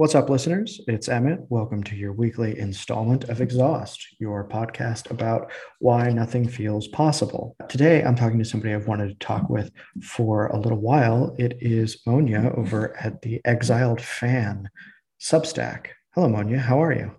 What's up, listeners? It's Emmet. Welcome to your weekly installment of Exhaust, your podcast about why nothing feels possible. Today, I'm talking to somebody I've wanted to talk with for a little while. It is Monia over at the Exiled Fan Substack. Hello, Monia. How are you?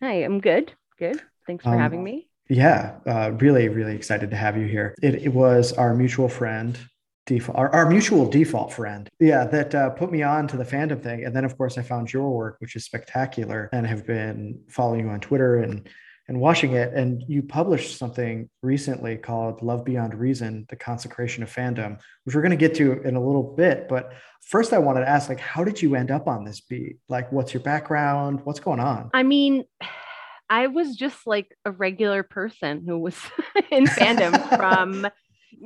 Hi, I'm good. Good. Thanks for um, having me. Yeah, uh, really, really excited to have you here. It, it was our mutual friend, default our, our mutual default friend. Yeah that uh, put me on to the fandom thing. And then of course i found your work which is spectacular and have been following you on twitter and and watching it. And you published something recently called love beyond reason the consecration of fandom which we're going to get to in a little bit. But first i wanted to ask like how did you end up on this beat? Like what's your background? What's going on? I mean I was just like a regular person who was in fandom from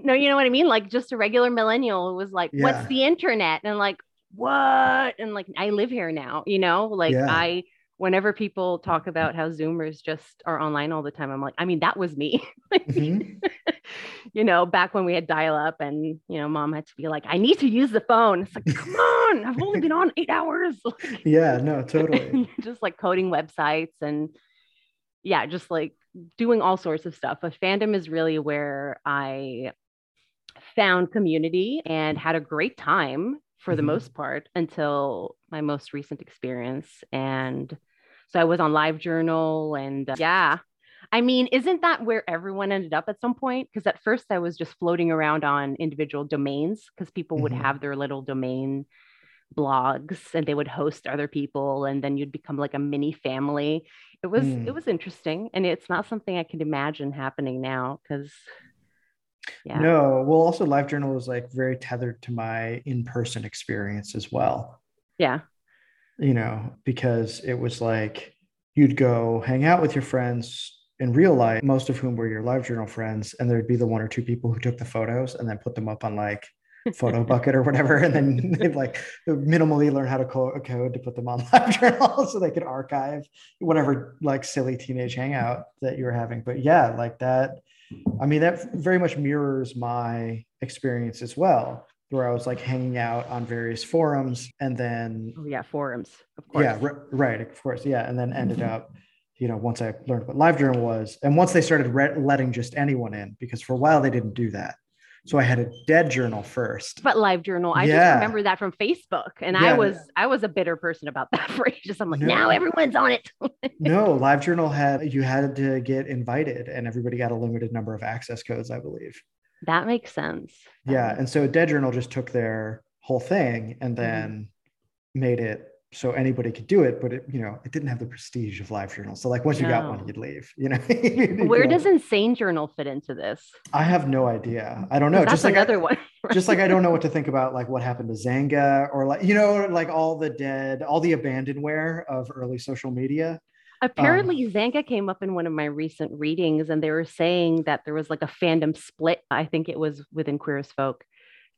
no, you know what I mean? Like just a regular millennial was like, yeah. what's the internet? And like, what? And like, I live here now, you know, like yeah. I, whenever people talk about how Zoomers just are online all the time, I'm like, I mean, that was me. mm-hmm. you know, back when we had dial up and, you know, mom had to be like, I need to use the phone. It's like, come on, I've only been on eight hours. yeah, no, totally. just like coding websites and yeah, just like doing all sorts of stuff. But fandom is really where I found community and had a great time for mm-hmm. the most part until my most recent experience. And so I was on LiveJournal and uh, yeah. I mean, isn't that where everyone ended up at some point? Because at first I was just floating around on individual domains because people mm-hmm. would have their little domain blogs and they would host other people and then you'd become like a mini family it was mm. it was interesting and it's not something i can imagine happening now because yeah. No, well, also LiveJournal is like very tethered to my in-person experience as well. Yeah. You know, because it was like you'd go hang out with your friends in real life, most of whom were your LiveJournal friends, and there'd be the one or two people who took the photos and then put them up on like Photobucket or whatever, and then they'd like minimally learn how to code, code to put them on LiveJournal so they could archive whatever like silly teenage hangout that you were having. But yeah, like that I mean, that very much mirrors my experience as well, where I was like hanging out on various forums and then. Oh, yeah, forums, of course. Yeah, r- right, of course. Yeah. And then ended mm-hmm. up, you know, once I learned what LiveJournal was, and once they started re- letting just anyone in, because for a while they didn't do that. So I had a dead journal first. But live journal. I yeah. just remember that from Facebook. And yeah. I was I was a bitter person about that for ages. I'm like, no. now everyone's on it. no, live journal had you had to get invited and everybody got a limited number of access codes, I believe. That makes sense. Yeah. And so Dead Journal just took their whole thing and mm-hmm. then mm-hmm. made it so anybody could do it, but it, you know, it didn't have the prestige of LiveJournal. So like once no. you got one, you'd leave, you know. Where does Insane Journal fit into this? I have no idea. I don't know. Just like another I, one. Right? Just like I don't know what to think about like what happened to Xanga or like, you know, like all the dead, all the abandonware of early social media. Apparently, um, Xanga came up in one of my recent readings, and they were saying that there was like a fandom split. I think it was within Queer as Folk,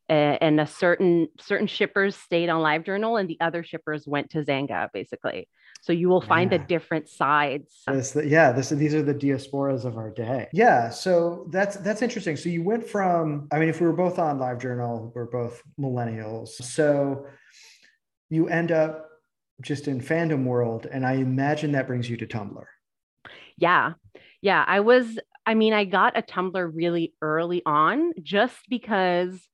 and a certain certain shippers stayed on LiveJournal and the other shippers went to Xanga basically. So you will find yeah. the different sides. This, yeah, this these are the diasporas of our day. Yeah, so that's that's interesting. So you went from, I mean, if we were both on LiveJournal, we're both millennials. So you end up just in fandom world, and I imagine that brings you to Tumblr. Yeah, yeah. I was. I mean, I got a Tumblr really early on, just because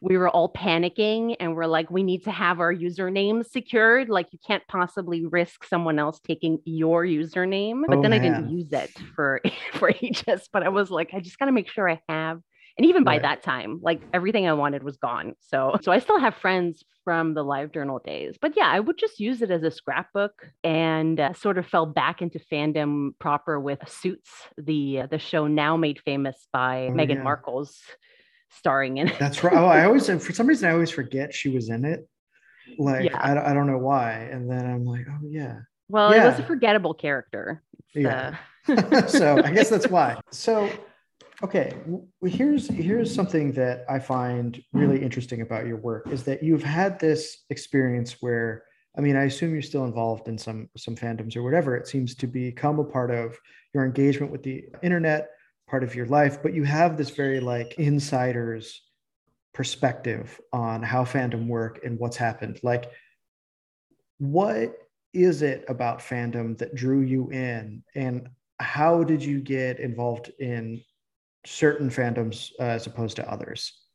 we were all panicking and we're like, we need to have our username secured. Like, you can't possibly risk someone else taking your username. But oh, then man. I didn't use it for for ages. But I was like, I just got to make sure I have. And even by right. that time, like everything I wanted was gone. So, so I still have friends from the live journal days. But yeah, I would just use it as a scrapbook and uh, sort of fell back into fandom proper with Suits, the uh, the show now made famous by oh, Meghan yeah. Markle's starring in it. That's right. Oh, I always, for some reason, I always forget she was in it. Like, yeah. I, I don't know why. And then I'm like, oh, yeah. Well, yeah. it was a forgettable character. It's, yeah. Uh... so I guess that's why. So, okay, here's here's something that I find really interesting about your work is that you've had this experience where I mean, I assume you're still involved in some some fandoms or whatever. It seems to become a part of your engagement with the internet part of your life, but you have this very like insider's perspective on how fandom work and what's happened. Like, what is it about fandom that drew you in? And how did you get involved in certain fandoms uh, as opposed to others?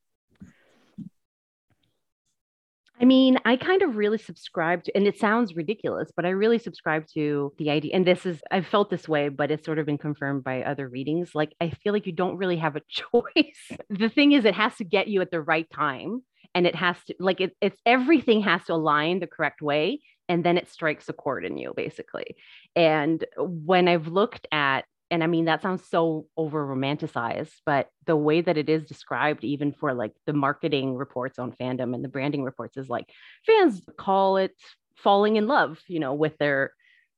I mean, I kind of really subscribe to, and it sounds ridiculous, but I really subscribe to the idea. And this is, I've felt this way, but it's sort of been confirmed by other readings. Like, I feel like you don't really have a choice. the thing is, it has to get you at the right time. And it has to, like, it, it's everything has to align the correct way. And then it strikes a chord in you, basically. And when I've looked at and I mean that sounds so over romanticized, but the way that it is described, even for like the marketing reports on fandom and the branding reports, is like fans call it falling in love, you know, with their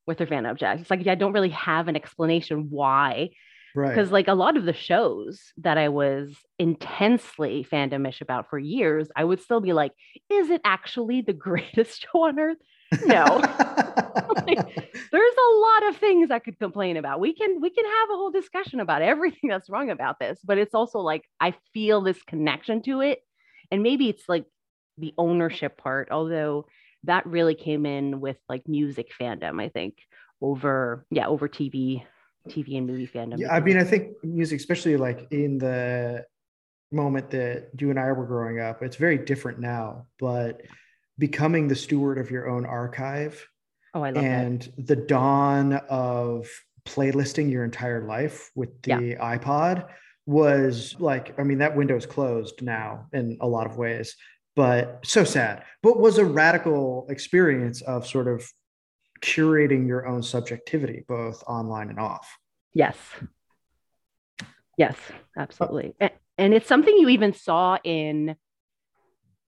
with their fan object. It's like I don't really have an explanation why. Right. Because like a lot of the shows that I was intensely fandomish about for years, I would still be like, is it actually the greatest show on earth? No. like, there's a lot of things I could complain about. We can we can have a whole discussion about everything that's wrong about this, but it's also like I feel this connection to it. And maybe it's like the ownership part, although that really came in with like music fandom, I think, over yeah, over TV, TV and movie fandom. Yeah, I mean, I think music, especially like in the moment that you and I were growing up, it's very different now, but becoming the steward of your own archive Oh, I love it. and that. the dawn of playlisting your entire life with the yeah. iPod was like, I mean, that window's closed now in a lot of ways, but so sad. But was a radical experience of sort of curating your own subjectivity, both online and off. Yes. Yes, absolutely. And it's something you even saw in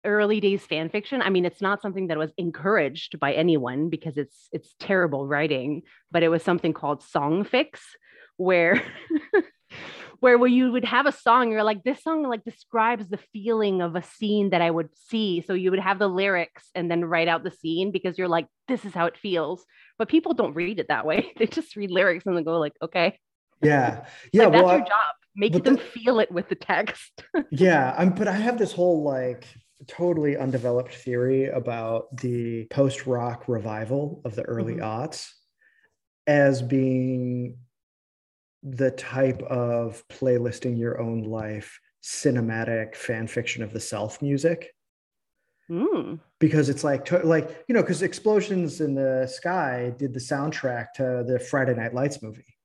early days fan fiction i mean it's not something that was encouraged by anyone because it's it's terrible writing but it was something called songfics where where where you would have a song you're like this song like describes the feeling of a scene that i would see. So you would have the lyrics and then write out the scene because you're like this is how it feels. But people don't read it that way. They just read lyrics and they go like okay. Yeah. Yeah like, well, that's your job make them the, feel it with the text. Yeah i'm but i have this whole like totally undeveloped theory about the post rock revival of the early mm-hmm. aughts as being the type of playlisting your own life cinematic fan fiction of the self music mm. because it's like like you know because explosions in the sky did the soundtrack to the friday night lights movie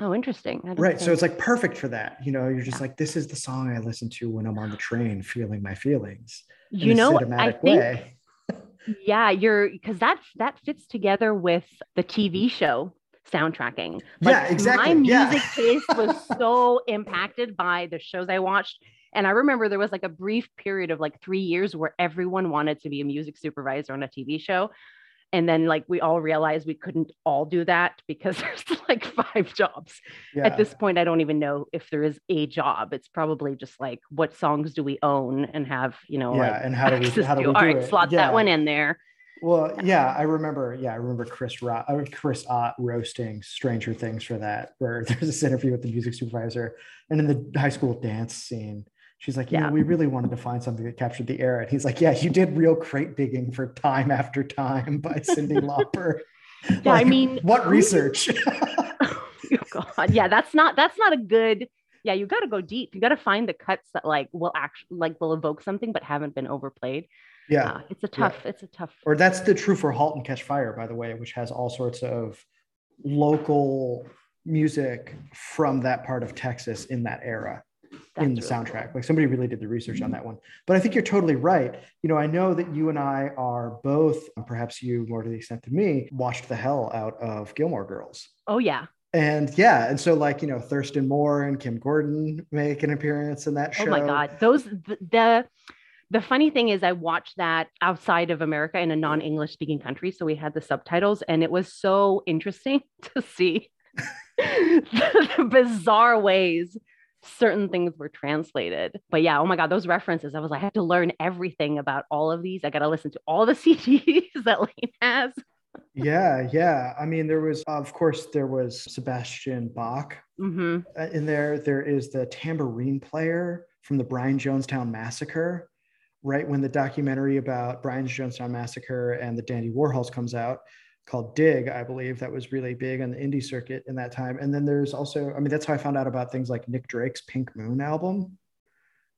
Oh, interesting. Right. So it's like perfect for that. You know, you're just like, this is the song I listen to when I'm on the train feeling my feelings. You know, I think, way. yeah, you're because that's that fits together with the TV show soundtracking. Like, yeah, exactly. My music yeah. taste was so impacted by the shows I watched. And I remember there was like a brief period of like three years where everyone wanted to be a music supervisor on a TV show and then like we all realized we couldn't all do that because there's like five jobs yeah. at this point i don't even know if there is a job it's probably just like what songs do we own and have you know yeah like and how do we how do we all do right it? slot yeah. that one in there well yeah i remember yeah i remember chris Ro- uh, chris ott roasting stranger things for that where there's this interview with the music supervisor and in the high school dance scene She's like, yeah, we really wanted to find something that captured the era. And he's like, yeah, you did real crate digging for Time After Time by Cindy Lauper. yeah, like, I mean, what research? oh God, yeah, that's not that's not a good. Yeah, you got to go deep. You got to find the cuts that like will actually like will evoke something but haven't been overplayed. Yeah, uh, it's a tough. Yeah. It's a tough. Or that's the true for *Halt and Catch Fire*, by the way, which has all sorts of local music from that part of Texas in that era. That's in the really soundtrack. Cool. Like somebody really did the research mm-hmm. on that one. But I think you're totally right. You know, I know that you and I are both, perhaps you more to the extent of me, watched the hell out of Gilmore Girls. Oh yeah. And yeah, and so like you know, Thurston Moore and Kim Gordon make an appearance in that show. Oh my god, those the, the the funny thing is i watched that outside of america in a non-english speaking country so we had the subtitles and it was so interesting to see the bizarre ways certain things were translated. But yeah, oh my God, those references. I was like, I have to learn everything about all of these. I got to listen to all the CDs that Lane has. yeah, yeah. I mean, there was, of course, there was Sebastian Bach mm-hmm. Uh, in there. There is the tambourine player from the Brian Jonestown Massacre, right when the documentary about Brian's Jonestown Massacre and the Dandy Warhols comes out, called Dig, I believe, that was really big on the indie circuit in that time. And then there's also, I mean, that's how I found out about things like Nick Drake's Pink Moon album,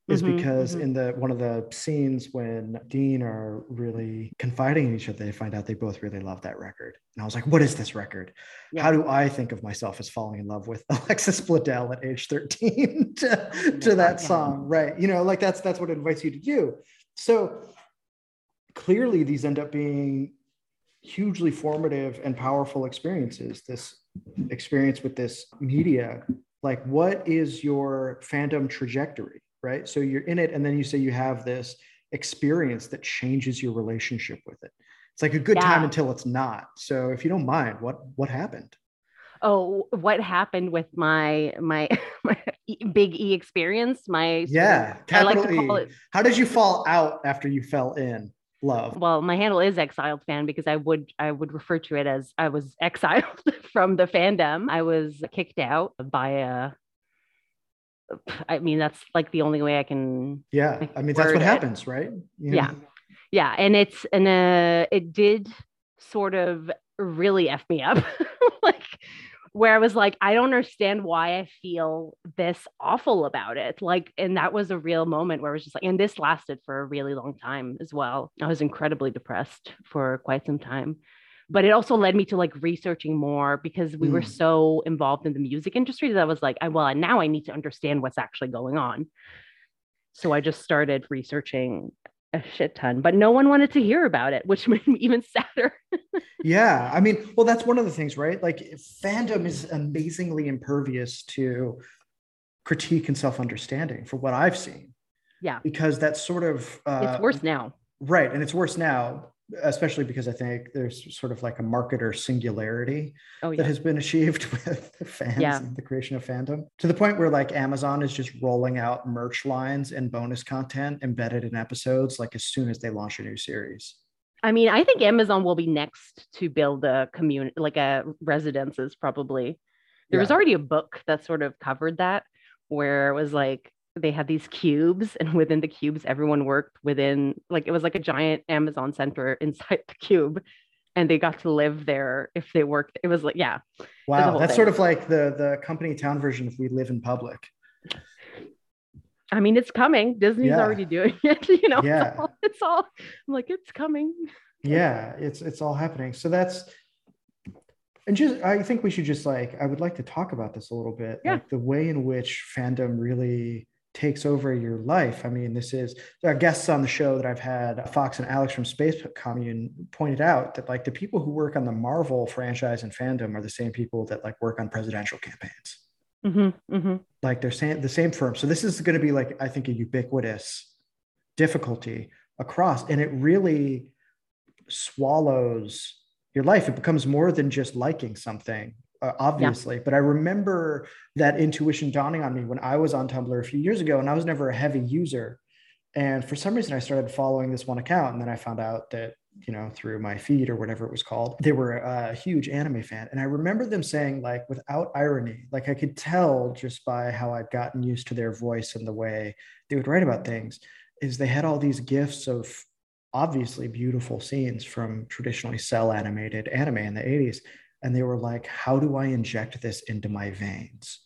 is mm-hmm, because mm-hmm. in the one of the scenes when Dean are really confiding in each other, they find out they both really love that record. And I was like, what is this record? Yeah. How do I think of myself as falling in love with Alexis Bledel at age 13 to, oh to that song? Right. You know, like that's that's what it invites you to do. So clearly these end up being hugely formative and powerful experiences this experience with this media. Like what is your fandom trajectory right? So you're in it and then you say you have this experience that changes your relationship with it. It's like a good yeah. time until it's not. So if you don't mind what what happened? Oh what happened with my my, my big e experience? My yeah capital like e. It, how did you fall out after you fell in love. Well, my handle is exiled fan because I would I would refer to it as I was exiled from the fandom. I was kicked out by a I mean that's like the only way I can Yeah. I mean that's what it. happens, right? You know? Yeah. Yeah, and it's and uh it did sort of really f me up. like where I was like, I don't understand why I feel this awful about it. Like, and that was a real moment where I was just like, and this lasted for a really long time as well. I was incredibly depressed for quite some time. But it also led me to like researching more because we mm. were so involved in the music industry that I was like, I, well, now I need to understand what's actually going on. So I just started researching a shit ton, but no one wanted to hear about it, which made me even sadder. yeah. I mean, well, that's one of the things, right? Like fandom is amazingly impervious to critique and self understanding for what I've seen. Yeah. Because that's sort of. Uh, it's worse now. Right. And it's worse now especially because I think there's sort of like a marketer singularity oh, yeah. that has been achieved with fans yeah. and the creation of fandom to the point where like Amazon is just rolling out merch lines and bonus content embedded in episodes like as soon as they launch a new series. I mean, I think Amazon will be next to build a community, like a residences probably. There yeah. was already a book that sort of covered that where it was like they had these cubes and within the cubes everyone worked within like it was like a giant amazon center inside the cube and they got to live there if they worked it was like yeah wow that's thing. sort of like the the company town version if we live in public i mean it's coming disney's yeah. already doing it you know yeah. it's, all, it's all i'm like it's coming yeah it's it's all happening so that's and just i think we should just like i would like to talk about this a little bit yeah. like the way in which fandom really takes over your life. I mean, this is our guests on the show that I've had, Fox and Alex from Space Commune, pointed out that like the people who work on the Marvel franchise and fandom are the same people that like work on presidential campaigns. Mm-hmm, mm-hmm. Like they're saying the same firm. So this is going to be like I think a ubiquitous difficulty across, and it really swallows your life. It becomes more than just liking something uh, obviously. Yeah. But I remember that intuition dawning on me when I was on Tumblr a few years ago, and I was never a heavy user. And for some reason, I started following this one account, and then I found out that you know through my feed or whatever it was called they were a huge anime fan and i remember them saying like without irony like i could tell just by how i'd gotten used to their voice and the way they would write about things is they had all these gifts of obviously beautiful scenes from traditionally cel animated anime in the 80s and they were like, How do I inject this into my veins?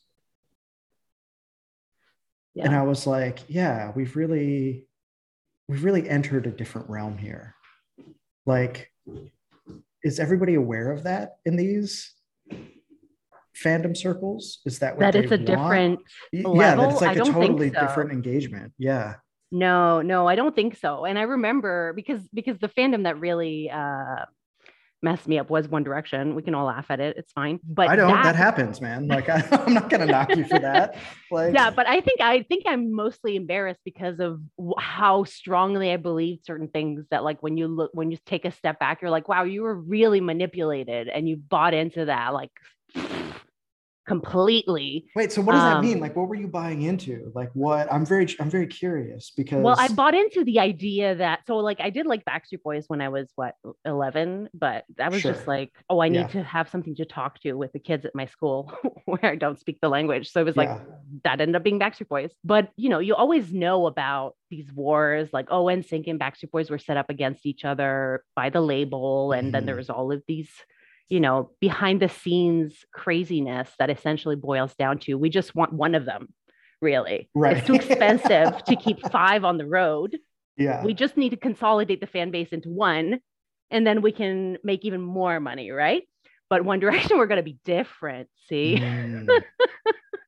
Yeah. And I was like, Yeah, we've really, we've really entered a different realm here. Like, is everybody aware of that in these fandom circles? Is that what that it's a want? different level? Yeah, that it's like a totally so. different engagement. Yeah. No, no, I don't think so. And I remember because because the fandom that really uh messed me up was One Direction. We can all laugh at it. It's fine. But I don't. That, that happens, man. Like I, am not gonna knock you for that. Like yeah, but I think I think I'm mostly embarrassed because of how strongly I believe certain things that like when you look when you take a step back, you're like, wow, you were really manipulated and you bought into that. Like completely. Wait, so what does that Um, mean? Like, what were you buying into? Like, what? I'm very, I'm very curious because. Well, I bought into the idea that so like I did like Backstreet Boys when I was what 11, but that was Sure. just like, oh, I need Yeah. to have something to talk to with the kids at my school where I don't speak the language. So it was like Yeah. that ended up being Backstreet Boys. But you know, you always know about these wars, like oh, NSYNC and Backstreet Boys were set up against each other by the label, and then Mhm. there was all of these, you know, behind the scenes craziness that essentially boils down to we just want one of them. Really, Right. it's too expensive to keep five on the road. yeah. We just need to consolidate the fan base into one, and then we can make even more money, right? But One Direction, we're going to be different. See, Mm.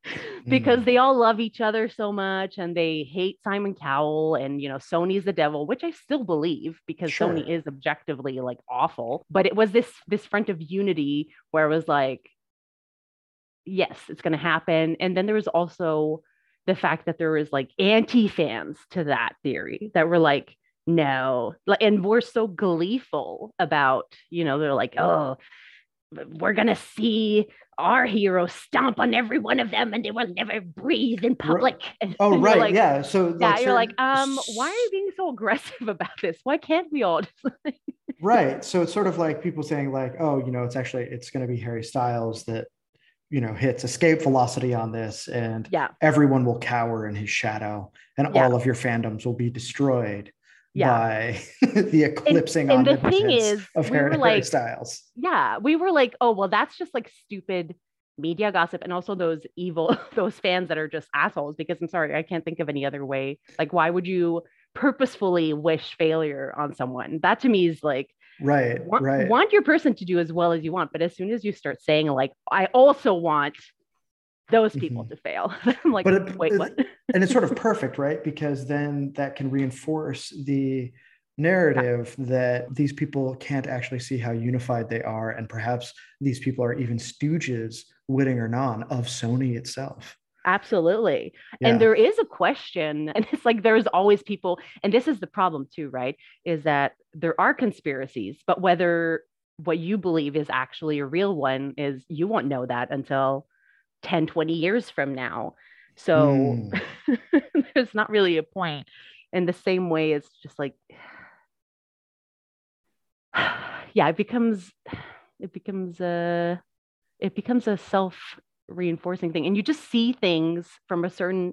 because Mm. they all love each other so much and they hate Simon Cowell and you know Sony's the devil which I still believe because Sony is objectively like awful. But it was this this front of unity where it was like yes it's going to happen. And then there was also the fact that there was like anti fans to that theory that were like no. Like and we're so gleeful about you know they're like oh we're gonna see our heroes stomp on every one of them and they will never breathe in public. And Oh, you're right. like- yeah. So, Yeah, you're like, um, why are you being so aggressive about this? Why can't we all just right so it's sort of like people saying like oh you know it's actually it's going to be harry styles that you know hits escape velocity on this and Yeah. everyone will cower in his shadow and Yeah. all of your fandoms will be destroyed Yeah. by the eclipsing and the thing is, of we harry, were Harry styles yeah, we were like, oh, well, that's just like stupid media gossip. And also those evil, those fans that are just assholes, because I'm sorry, I can't think of any other way. Like, why would you purposefully wish failure on someone? That to me is like, right want, right want your person to do as well as you want. But as soon as you start saying, like, I also want those mm-hmm. people to fail, I'm like, it- wait, it- what? and it's sort of perfect right because then that can reinforce the narrative that these people can't actually see how unified they are and perhaps these people are even stooges witting or non of sony itself Absolutely. Yeah. And there is a question, and it's like there's always people, and this is the problem too, right? Is that there are conspiracies, but whether what you believe is actually a real one is you won't know that until 10, 20 years from now. So Mm. there's not really a point. In the same way, it's just like, yeah, it becomes, it becomes a, it becomes a self reinforcing thing and you just see things from a certain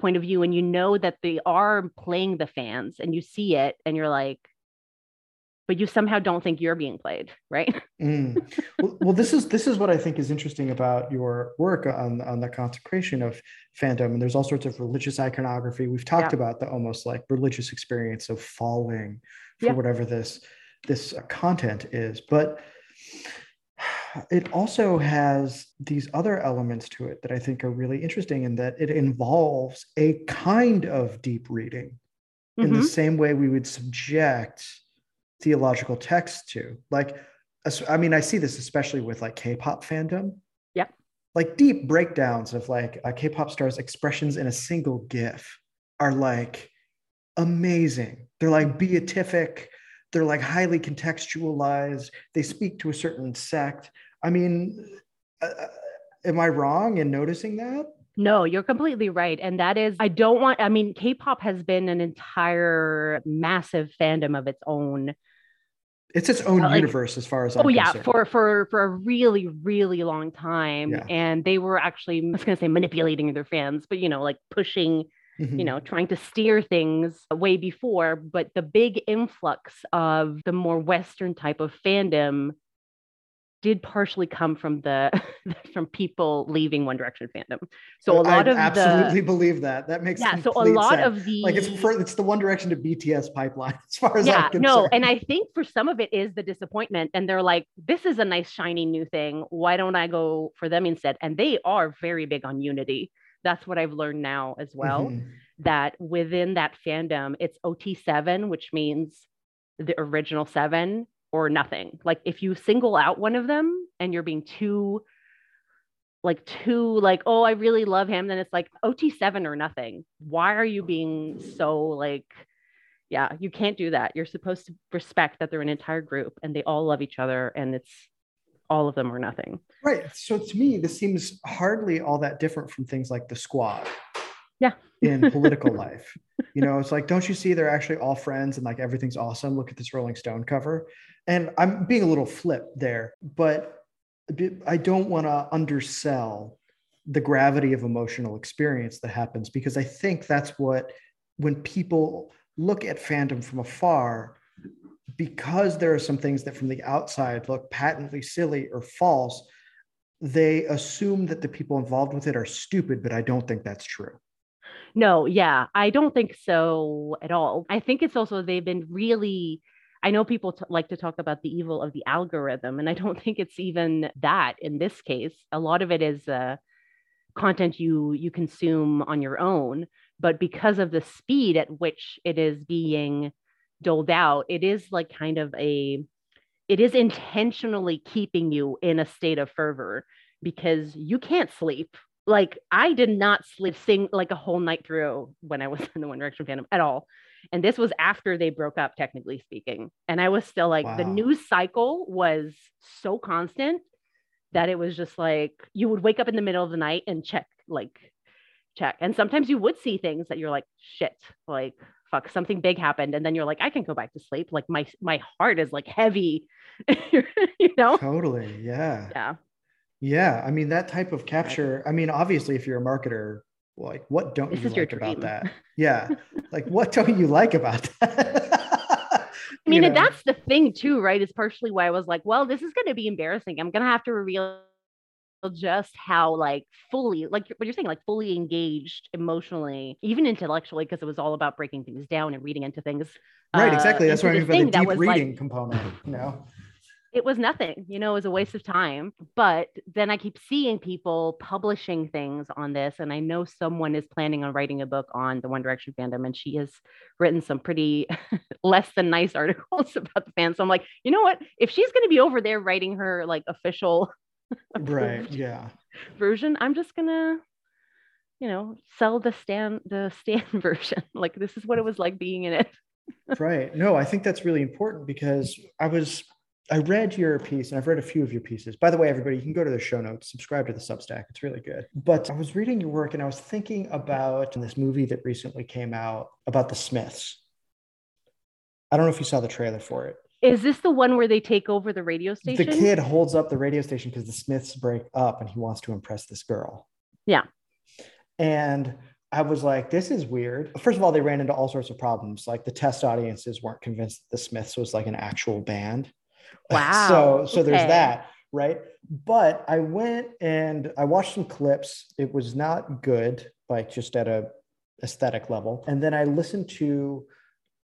point of view and you know that they are playing the fans and you see it and you're like but you somehow don't think you're being played right Mm. well, well, this is this is what I think is interesting about your work on on the consecration of fandom, and there's all sorts of religious iconography. We've talked Yeah. about the almost like religious experience of falling for Yeah. whatever this this uh, content is, but it also has these other elements to it that I think are really interesting, in that it involves a kind of deep reading in the Mhm. same way we would subject theological texts to. Like i mean i see this especially with like k-pop fandom. Yep. like deep breakdowns of like a k-pop star's expressions in a single gif are like amazing. They're like beatific. They're like highly contextualized. They speak to a certain sect. I mean uh, uh, am i wrong in noticing that? No you're completely right. And that is i don't want i mean k-pop has been an entire massive fandom of its own it's its own like- universe as far as I'm oh yeah concerned. for for for a really really long time Yeah. and they were actually i was going to say manipulating their fans but you know like pushing Mhm. you know, trying to steer things way before. But the big influx of the more Western type of fandom did partially come from the from people leaving One Direction fandom. So a lot of- I of absolutely the believe that. That makes sense. yeah, so a lot sense. of the like it's for, it's the One Direction to BTS pipeline as far as yeah no and i think for some of it is the disappointment and they're like this is a nice shiny new thing why don't i go for them instead and they are very big on unity that's what i've learned now as well Mhm. that within that fandom it's ot7 which means the original seven or nothing like if you single out one of them and you're being too like too like oh i really love him then it's like ot7 or nothing why are you being so like yeah you can't do that you're supposed to respect that they're an entire group and they all love each other and it's all of them or nothing. Right. So to me, this seems hardly all that different from things like the squad. Yeah. in political life. You know, it's like, don't you see they're actually all friends and like everything's awesome? Look at this Rolling Stone cover. And I'm being a little flip there, but I don't want to undersell the gravity of emotional experience that happens because I think that's what, when people look at fandom from afar, because there are some things that from the outside look patently silly or false, they assume that the people involved with it are stupid, but I don't think that's true. No, yeah, I don't think so at all. I think it's also they've been really I know people t- like to talk about the evil of the algorithm, and I don't think it's even that in this case. A lot of it is uh, content you you consume on your own, but because of the speed at which it is being doled out, it is like kind of a it is intentionally keeping you in a state of fervor because you can't sleep like I did not sleep sing like a whole night through when I was in the One Direction fandom at all. And this was after they broke up, technically speaking. And I was still like wow. the news cycle was so constant that it was just like you would wake up in the middle of the night and check, like check. And sometimes you would see things that you're like, shit, like fuck, something big happened. And then you're like, I can go back to sleep. Like my my heart is like heavy, you know? Totally. Yeah. Yeah. Yeah, I mean that type of capture. I mean, obviously, if you're a marketer, like what don't this you like about that? Yeah, like what don't you like about that? I mean, and that's the thing too, right? It's partially why I was like, well, this is going to be embarrassing. I'm going to have to reveal just how like fully like what you're saying like fully engaged emotionally even intellectually because it was all about breaking things down and reading into things right exactly uh, that's what i mean by the deep reading like, component you know it was nothing, you know, it was a waste of time. But then I keep seeing people publishing things on this. And I know someone is planning on writing a book on the One Direction fandom, and she has written some pretty less than nice articles about the fans. So I'm like, you know what? If she's going to be over there writing her like official right, yeah, version, I'm just gonna you know sell the stand the stand version like this is what it was like being in it right no i think that's really important because i was I read your piece and I've read a few of your pieces. By the way, everybody, you can go to the show notes, subscribe to the Substack. It's really good. But I was reading your work and I was thinking about this movie that recently came out about the Smiths. I don't know if you saw the trailer for it. Is this the one where they take over the radio station? The kid holds up the radio station because the Smiths break up and he wants to impress this girl. Yeah. And I was like, this is weird. First of all, they ran into all sorts of problems. Like the test audiences weren't convinced that the Smiths was like an actual band. Wow. so so okay. there's that, right? But I went and I watched some clips. It was not good, like just at a aesthetic level. And then I listened to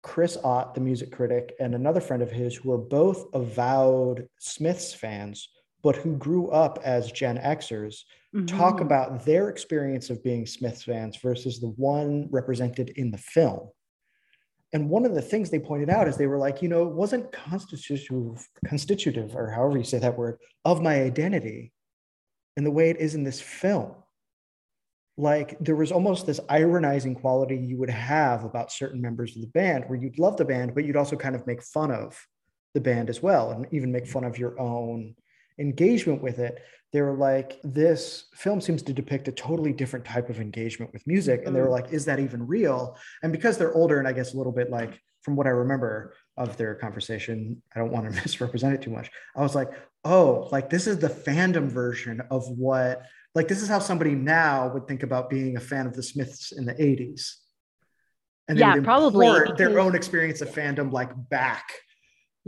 Chris Ott, the music critic, and another friend of his who are both avowed Smiths fans, but who grew up as Gen Xers, mm-hmm. talk about their experience of being Smiths fans versus the one represented in the film and one of the things they pointed out is they were like, you know, it wasn't constitutive, constitutive, or however you say that word, of my identity in the way it is in this film. Like there was almost this ironizing quality you would have about certain members of the band where you'd love the band, but you'd also kind of make fun of the band as well, and even make fun of your own engagement with it they were like this film seems to depict a totally different type of engagement with music. And they were mm. like is that even real? And because they're older and i guess a little bit like from what i remember of their conversation i don't want to misrepresent it too much i was like oh like this is the fandom version of what like this is how somebody now would think about being a fan of the smiths in the 80s and yeah probably their own experience of fandom like back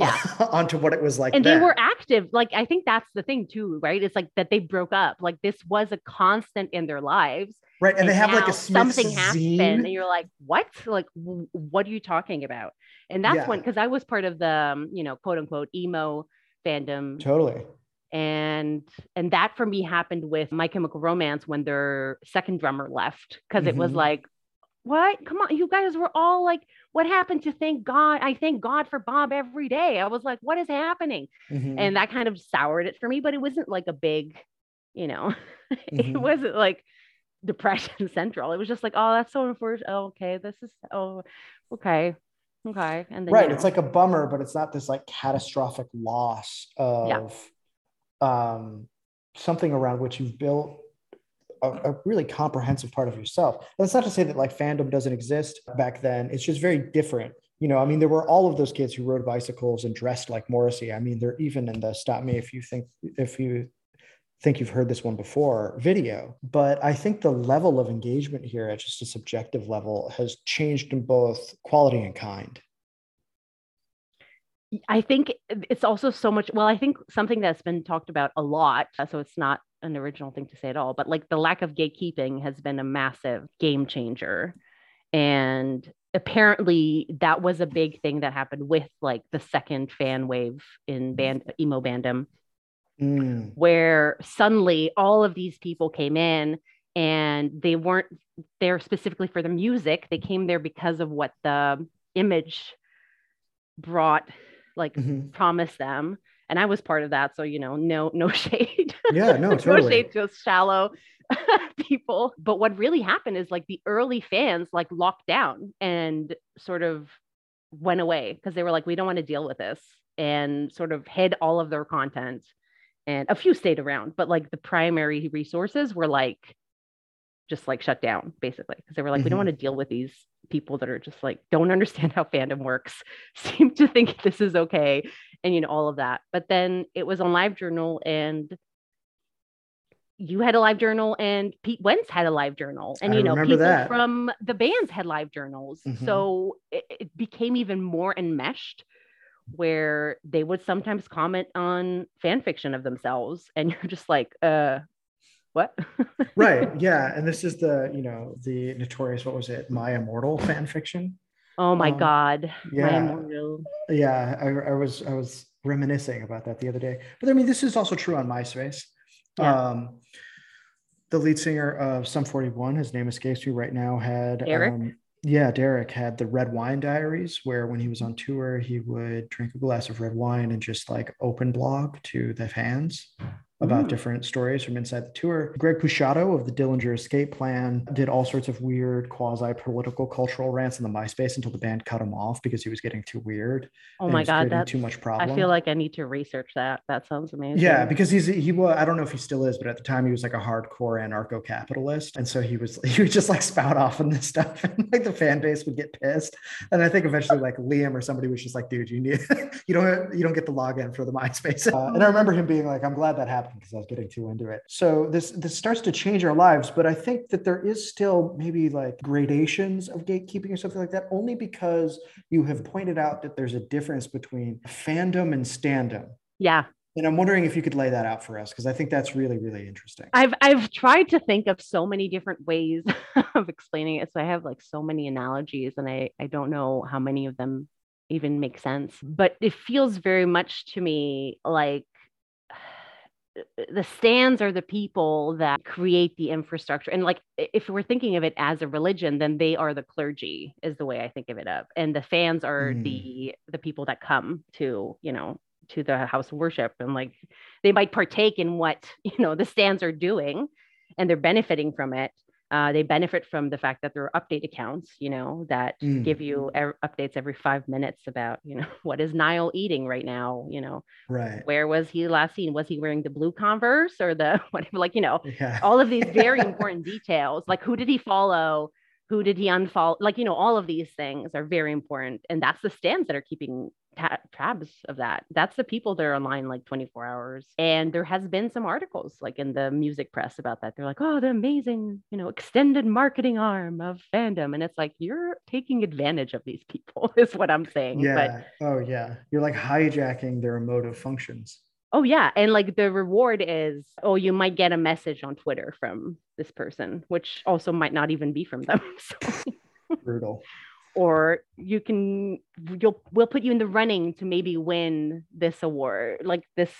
yeah. onto what it was like and then. they were active. Like i think that's the thing too right? It's like that they broke up. Like this was a constant in their lives. Right and, and they have like a Smith's something happened and you're like what? Like w- what are you talking about? And that's yeah. when because i was part of the um, you know quote unquote emo fandom. Totally. And and that for me happened with my chemical romance when their second drummer left because mm-hmm. it was mm-hmm. like what come on you guys were all like what happened to thank God? I thank God for Bob every day. I was like, what is happening? Mm-hmm. And that kind of soured it for me, but it wasn't like a big, you know, mm-hmm. it wasn't like depression central. It was just like, oh, that's so unfortunate. Oh, okay. This is, oh, okay. Okay. And then, right. You know. It's like a bummer, but it's not this like catastrophic loss of, yeah. um, something around which you've built a, a, really comprehensive part of yourself. That's not to say that like fandom doesn't exist back then. It's just very different. You know, I mean, there were all of those kids who rode bicycles and dressed like Morrissey. I mean, they're even in the stop me if you think if you think you've heard this one before video. But I think the level of engagement here at just a subjective level has changed in both quality and kind. I think it's also so much. Well, I think something that's been talked about a lot, so it's not an original thing to say at all, but like the lack of gatekeeping has been a massive game changer. And apparently that was a big thing that happened with like the second fan wave in band emo bandom mm. where suddenly all of these people came in and they weren't there specifically for the music they came there because of what the image brought like mm-hmm. promised them and I was part of that. So you know, no no shade. Yeah, no, totally. no shade, just shallow people. But what really happened is like the early fans like locked down and sort of went away because they were like, we don't want to deal with this, and sort of hid all of their content. And a few stayed around, but like the primary resources were like just like shut down basically because they were like, mm-hmm. we don't mm-hmm. want to deal with these people that are just like don't understand how fandom works, seem to think this is okay, and you know all of that. But then it was on live journal and you had a live journal, and Pete Wentz had a live journal, and you know people that. from the bands had live journals, mm-hmm. so it, it became even more enmeshed where they would sometimes comment on fan fiction of themselves and you're just like uh what? Right yeah and this is the you know the notorious what was it my immortal fan fiction? Oh my um, god yeah. Yeah I, I, was i was reminiscing about that the other day. But i mean this is also true on myspace. Yeah. um the lead singer of sum 41 his name escapes me right now had Eric? Um, yeah Deryck had the red wine diaries where when he was on tour he would drink a glass of red wine and just like open blog to the fans about mm. different stories from inside the tour. Greg Puciato of the Dillinger Escape Plan did all sorts of weird quasi political cultural rants in the MySpace until the band cut him off because he was getting too weird. Oh my god, that's too much problem. I feel like I need to research that. That sounds amazing. Yeah, because he's he was I don't know if he still is, but at the time he was like a hardcore anarcho-capitalist, and so he was he would just like spout off on this stuff, and like the fan base would get pissed. And I think eventually like Liam or somebody was just like, dude, you need you don't you don't get the login for the MySpace. Uh, and I remember him being like, I'm glad that happened because I was getting too into it. So this this starts to change our lives, but I think that there is still maybe like gradations of gatekeeping or something like that, only because you have pointed out that there's a difference between fandom and standom. Yeah. And I'm wondering if you could lay that out for us because I think that's really, really interesting. I've I've tried to think of so many different ways of explaining it. So I have like so many analogies, and I I don't know how many of them even make sense. But it feels very much to me like the stands are the people that create the infrastructure and like if we're thinking of it as a religion then they are the clergy is the way i think of it up and the fans are mm. the the people that come to you know to the house of worship and like they might partake in what you know the stands are doing and they're benefiting from it uh, they benefit from the fact that there are update accounts, you know, that mm. give you er- updates every five minutes about, you know, what is Niall eating right now? You know, right? Where was he last seen? Was he wearing the blue Converse or the whatever? Like, you know, yeah. all of these very important details. Like, who did he follow? Who did he unfollow? Like, you know, all of these things are very important, and that's the stands that are keeping tabs of that. That's the people that are online like 24 hours. And there has been some articles like in the music press about that. They're like, oh, the amazing, you know, extended marketing arm of fandom. And it's like, you're taking advantage of these people, is what I'm saying. Yeah. But, oh, yeah. You're like hijacking their emotive functions. Oh, yeah. And like the reward is, oh, you might get a message on Twitter from this person, which also might not even be from them. So. Brutal or you can you'll we'll put you in the running to maybe win this award like this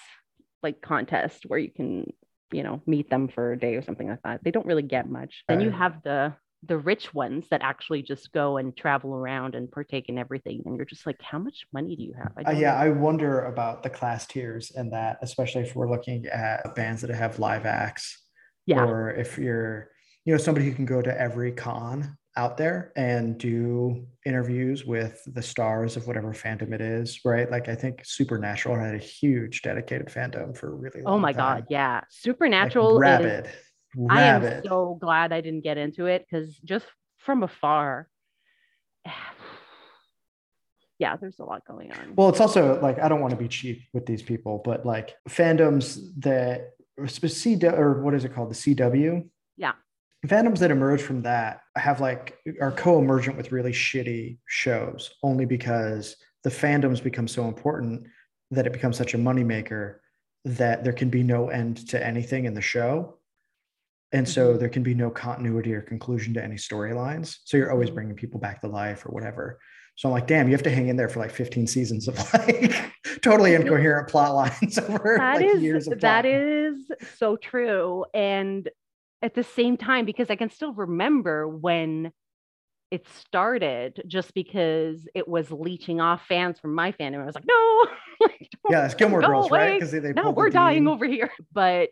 like contest where you can you know meet them for a day or something like that they don't really get much right. then you have the the rich ones that actually just go and travel around and partake in everything and you're just like how much money do you have I uh, yeah know. i wonder about the class tiers and that especially if we're looking at bands that have live acts yeah or if you're you know somebody who can go to every con out there and do interviews with the stars of whatever fandom it is, right? Like I think Supernatural had a huge dedicated fandom for really Oh my time. god, yeah. Supernatural like rabid. is, rabid. I am so glad I didn't get into it because just from afar, yeah, there's a lot going on. Well, it's also like I don't want to be cheap with these people, but like fandoms that C or what is it called, the CW? Yeah. Fandoms that emerge from that have like are co-emergent with really shitty shows only because the fandoms become so important that it becomes such a moneymaker that there can be no end to anything in the show. And so Mhm. there can be no continuity or conclusion to any storylines. So you're always Mhm. bringing people back to life or whatever. So I'm like, damn, you have to hang in there for like 15 seasons of like totally incoherent plot lines over That like is years of that is so true. And at the same time, because I can still remember when it started, just because it was leeching off fans from my fandom. I was like, no, like, Yeah, it's Gilmore Girls, right? Because they, they no, we're dying Dean. over here. But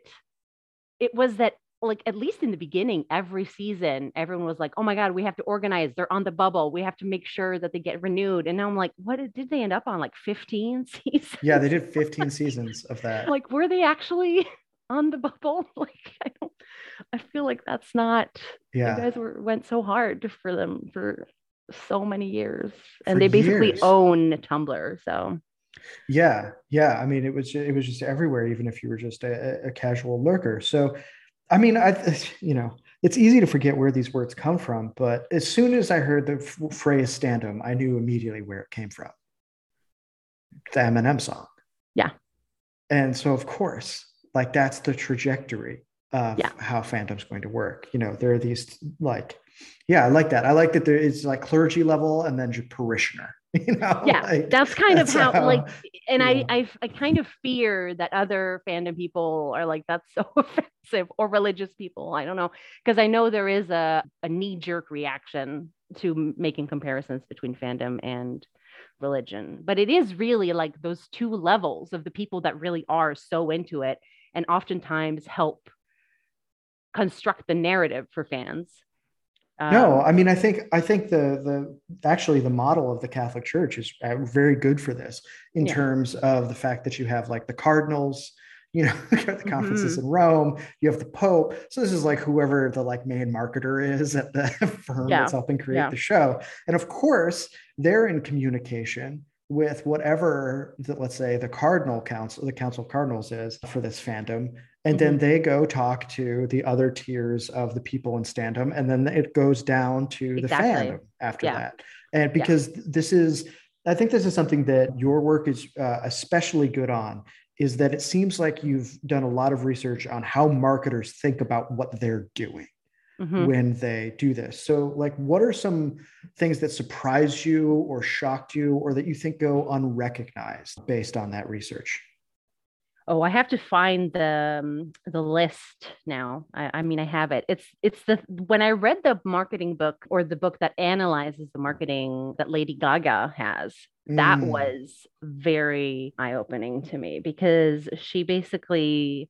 it was that, like, at least in the beginning, every season, everyone was like, oh my God, we have to organize. They're on the bubble. We have to make sure that they get renewed. And now I'm like, what did- they end up on? Like 15 seasons? Yeah, they did 15 seasons of that. like, were they actually on the bubble? Like, I don't, I feel like that's not, Yeah. you guys were, went so hard for them for so many years. And For they basically years. own Tumblr. So, Yeah, yeah. I mean, it was it was just everywhere, even if you were just a, a casual lurker. So, I mean, I you know, it's easy to forget where these words come from, but as soon as I heard the f- phrase "standom," I knew immediately where it came from. The Eminem song. Yeah. And so, of course, like that's the trajectory of Yeah. how fandom's going to work. You know, there are these like, yeah, I like that. I like that there is like clergy level and then just parishioner. You know, yeah, like, that's kind that's of how, like, and yeah. I, I, I kind of fear that other fandom people are like, that's so offensive, or religious people. I don't know, because I know there is a, a knee jerk reaction to making comparisons between fandom and religion. But it is really like those two levels of the people that really are so into it and oftentimes help construct the narrative for fans. No Um, i mean i think i think the the actually the model of the catholic church is uh, very good for this in Yeah. terms of the fact that you have like the cardinals you know the conferences Mm-hmm. in rome you have the pope so this is like whoever the like main marketer is at the firm Yeah. that's helping create Yeah. the show and of course they're in communication with whatever the, let's say the cardinal council the council of cardinals is for this fandom. And then Mm-hmm. they go talk to the other tiers of the people in standom and then it goes down to the fandom after Yeah. that. And because this is i think this is something that your work is uh, especially good on is that it seems like you've done a lot of research on how marketers think about what they're doing mhm. when they do this so like what are some things that surprised you or shocked you or that you think go unrecognized based on that research Oh, I have to find the um, the list now. I, I mean, I have it. It's it's the when I read the marketing book or the book that analyzes the marketing that Lady Gaga has. That Mm. was very eye opening to me because she basically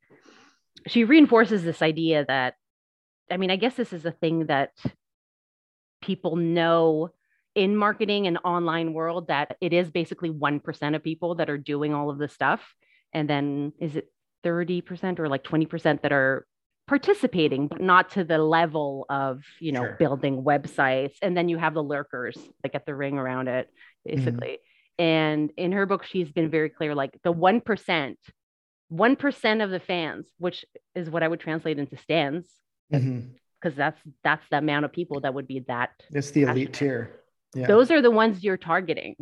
she reinforces this idea that I mean, I guess this is a thing that people know in marketing and online world that it is basically 1% of people that are doing all of this stuff. And then is it 30% or like 20% that are participating but not to the level of you know Sure. building websites. And then you have the lurkers that get the ring around it mm-hmm. basically. And in her book she's been very clear like the 1% 1% of the fans which is what i would translate into stans Mhm. because that's that's the amount of people that would be that it's the elite Passionate. tier yeah those are the ones you're targeting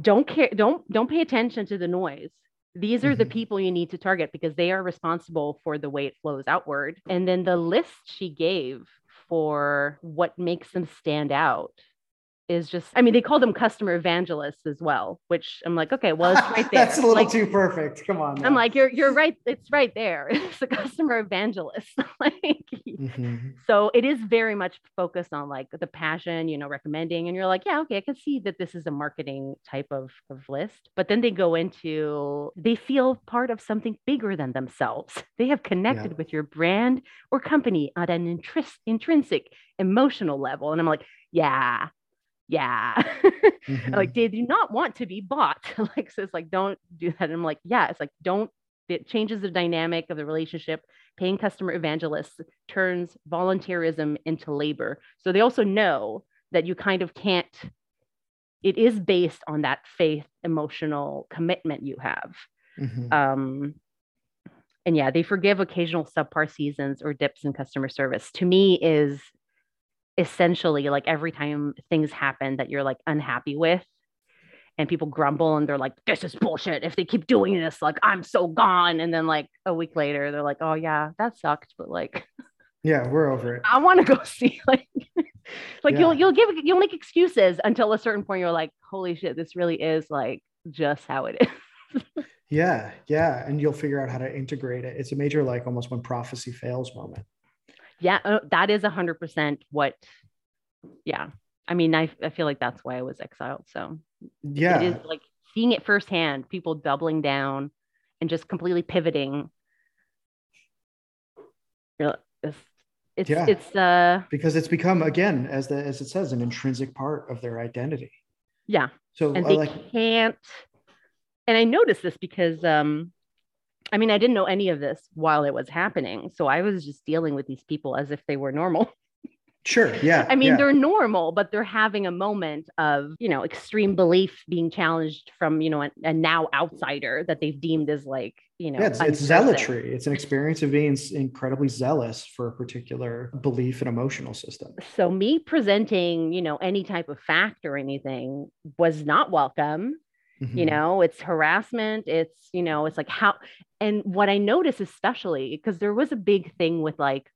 don't care don't don't pay attention to the noise these are the Mhm. people you need to target because they are responsible for the way it flows outward and then the list she gave for what makes them stand out is just i mean they call them customer evangelists as well which i'm like okay well it's right there That's a little like, too perfect. Come on. i'm like you're you're right it's right there it's a customer evangelist like Mhm. so it is very much focused on like the passion you know recommending and you're like yeah okay i can see that this is a marketing type of, of list but then they go into they feel part of something bigger than themselves they have connected Yeah. with your brand or company at an intris- intrinsic emotional level and i'm like yeah yeah. Mhm. like they do not want to be bought. Like so it's like don't do that. And i'm like yeah. It's like don't it changes the dynamic of the relationship. Paying customer evangelists turns volunteerism into labor. So they also know that you kind of can't it is based on that faith emotional commitment you have. Mhm. um and yeah they forgive occasional subpar seasons or dips in customer service. To me is essentially like every time things happen that you're like unhappy with and people grumble and they're like this is bullshit if they keep doing this like i'm so gone and then like a week later they're like oh yeah that sucked but like yeah, we're over it. i want to go see like like you'll you'll give you'll make excuses until a certain point you're like holy shit this really is like just how it is Yeah, yeah, and you'll figure out how to integrate it. It's a major like almost when prophecy fails moment. Yeah uh, that is a hundred percent what yeah i mean I, I feel like that's why i was exiled so Yeah, it is like seeing it firsthand people doubling down and just completely pivoting it's it's, Yeah. it's uh because it's become again as the as it says an intrinsic part of their identity. yeah So and I they like can't and i noticed this because um i mean i didn't know any of this while it was happening so i was just dealing with these people as if they were normal sure, yeah. I mean, yeah. they're normal, but they're having a moment of, you know, extreme belief being challenged from, you know, a, a now outsider that they've deemed as like, you know, yeah, it's, it's zealotry. It's an experience of being incredibly zealous for a particular belief and emotional system. So me presenting, you know, any type of fact or anything was not welcome. You Mhm. know, it's harassment. It's, you know, it's like how, and what I notice especially because there was a big thing with like,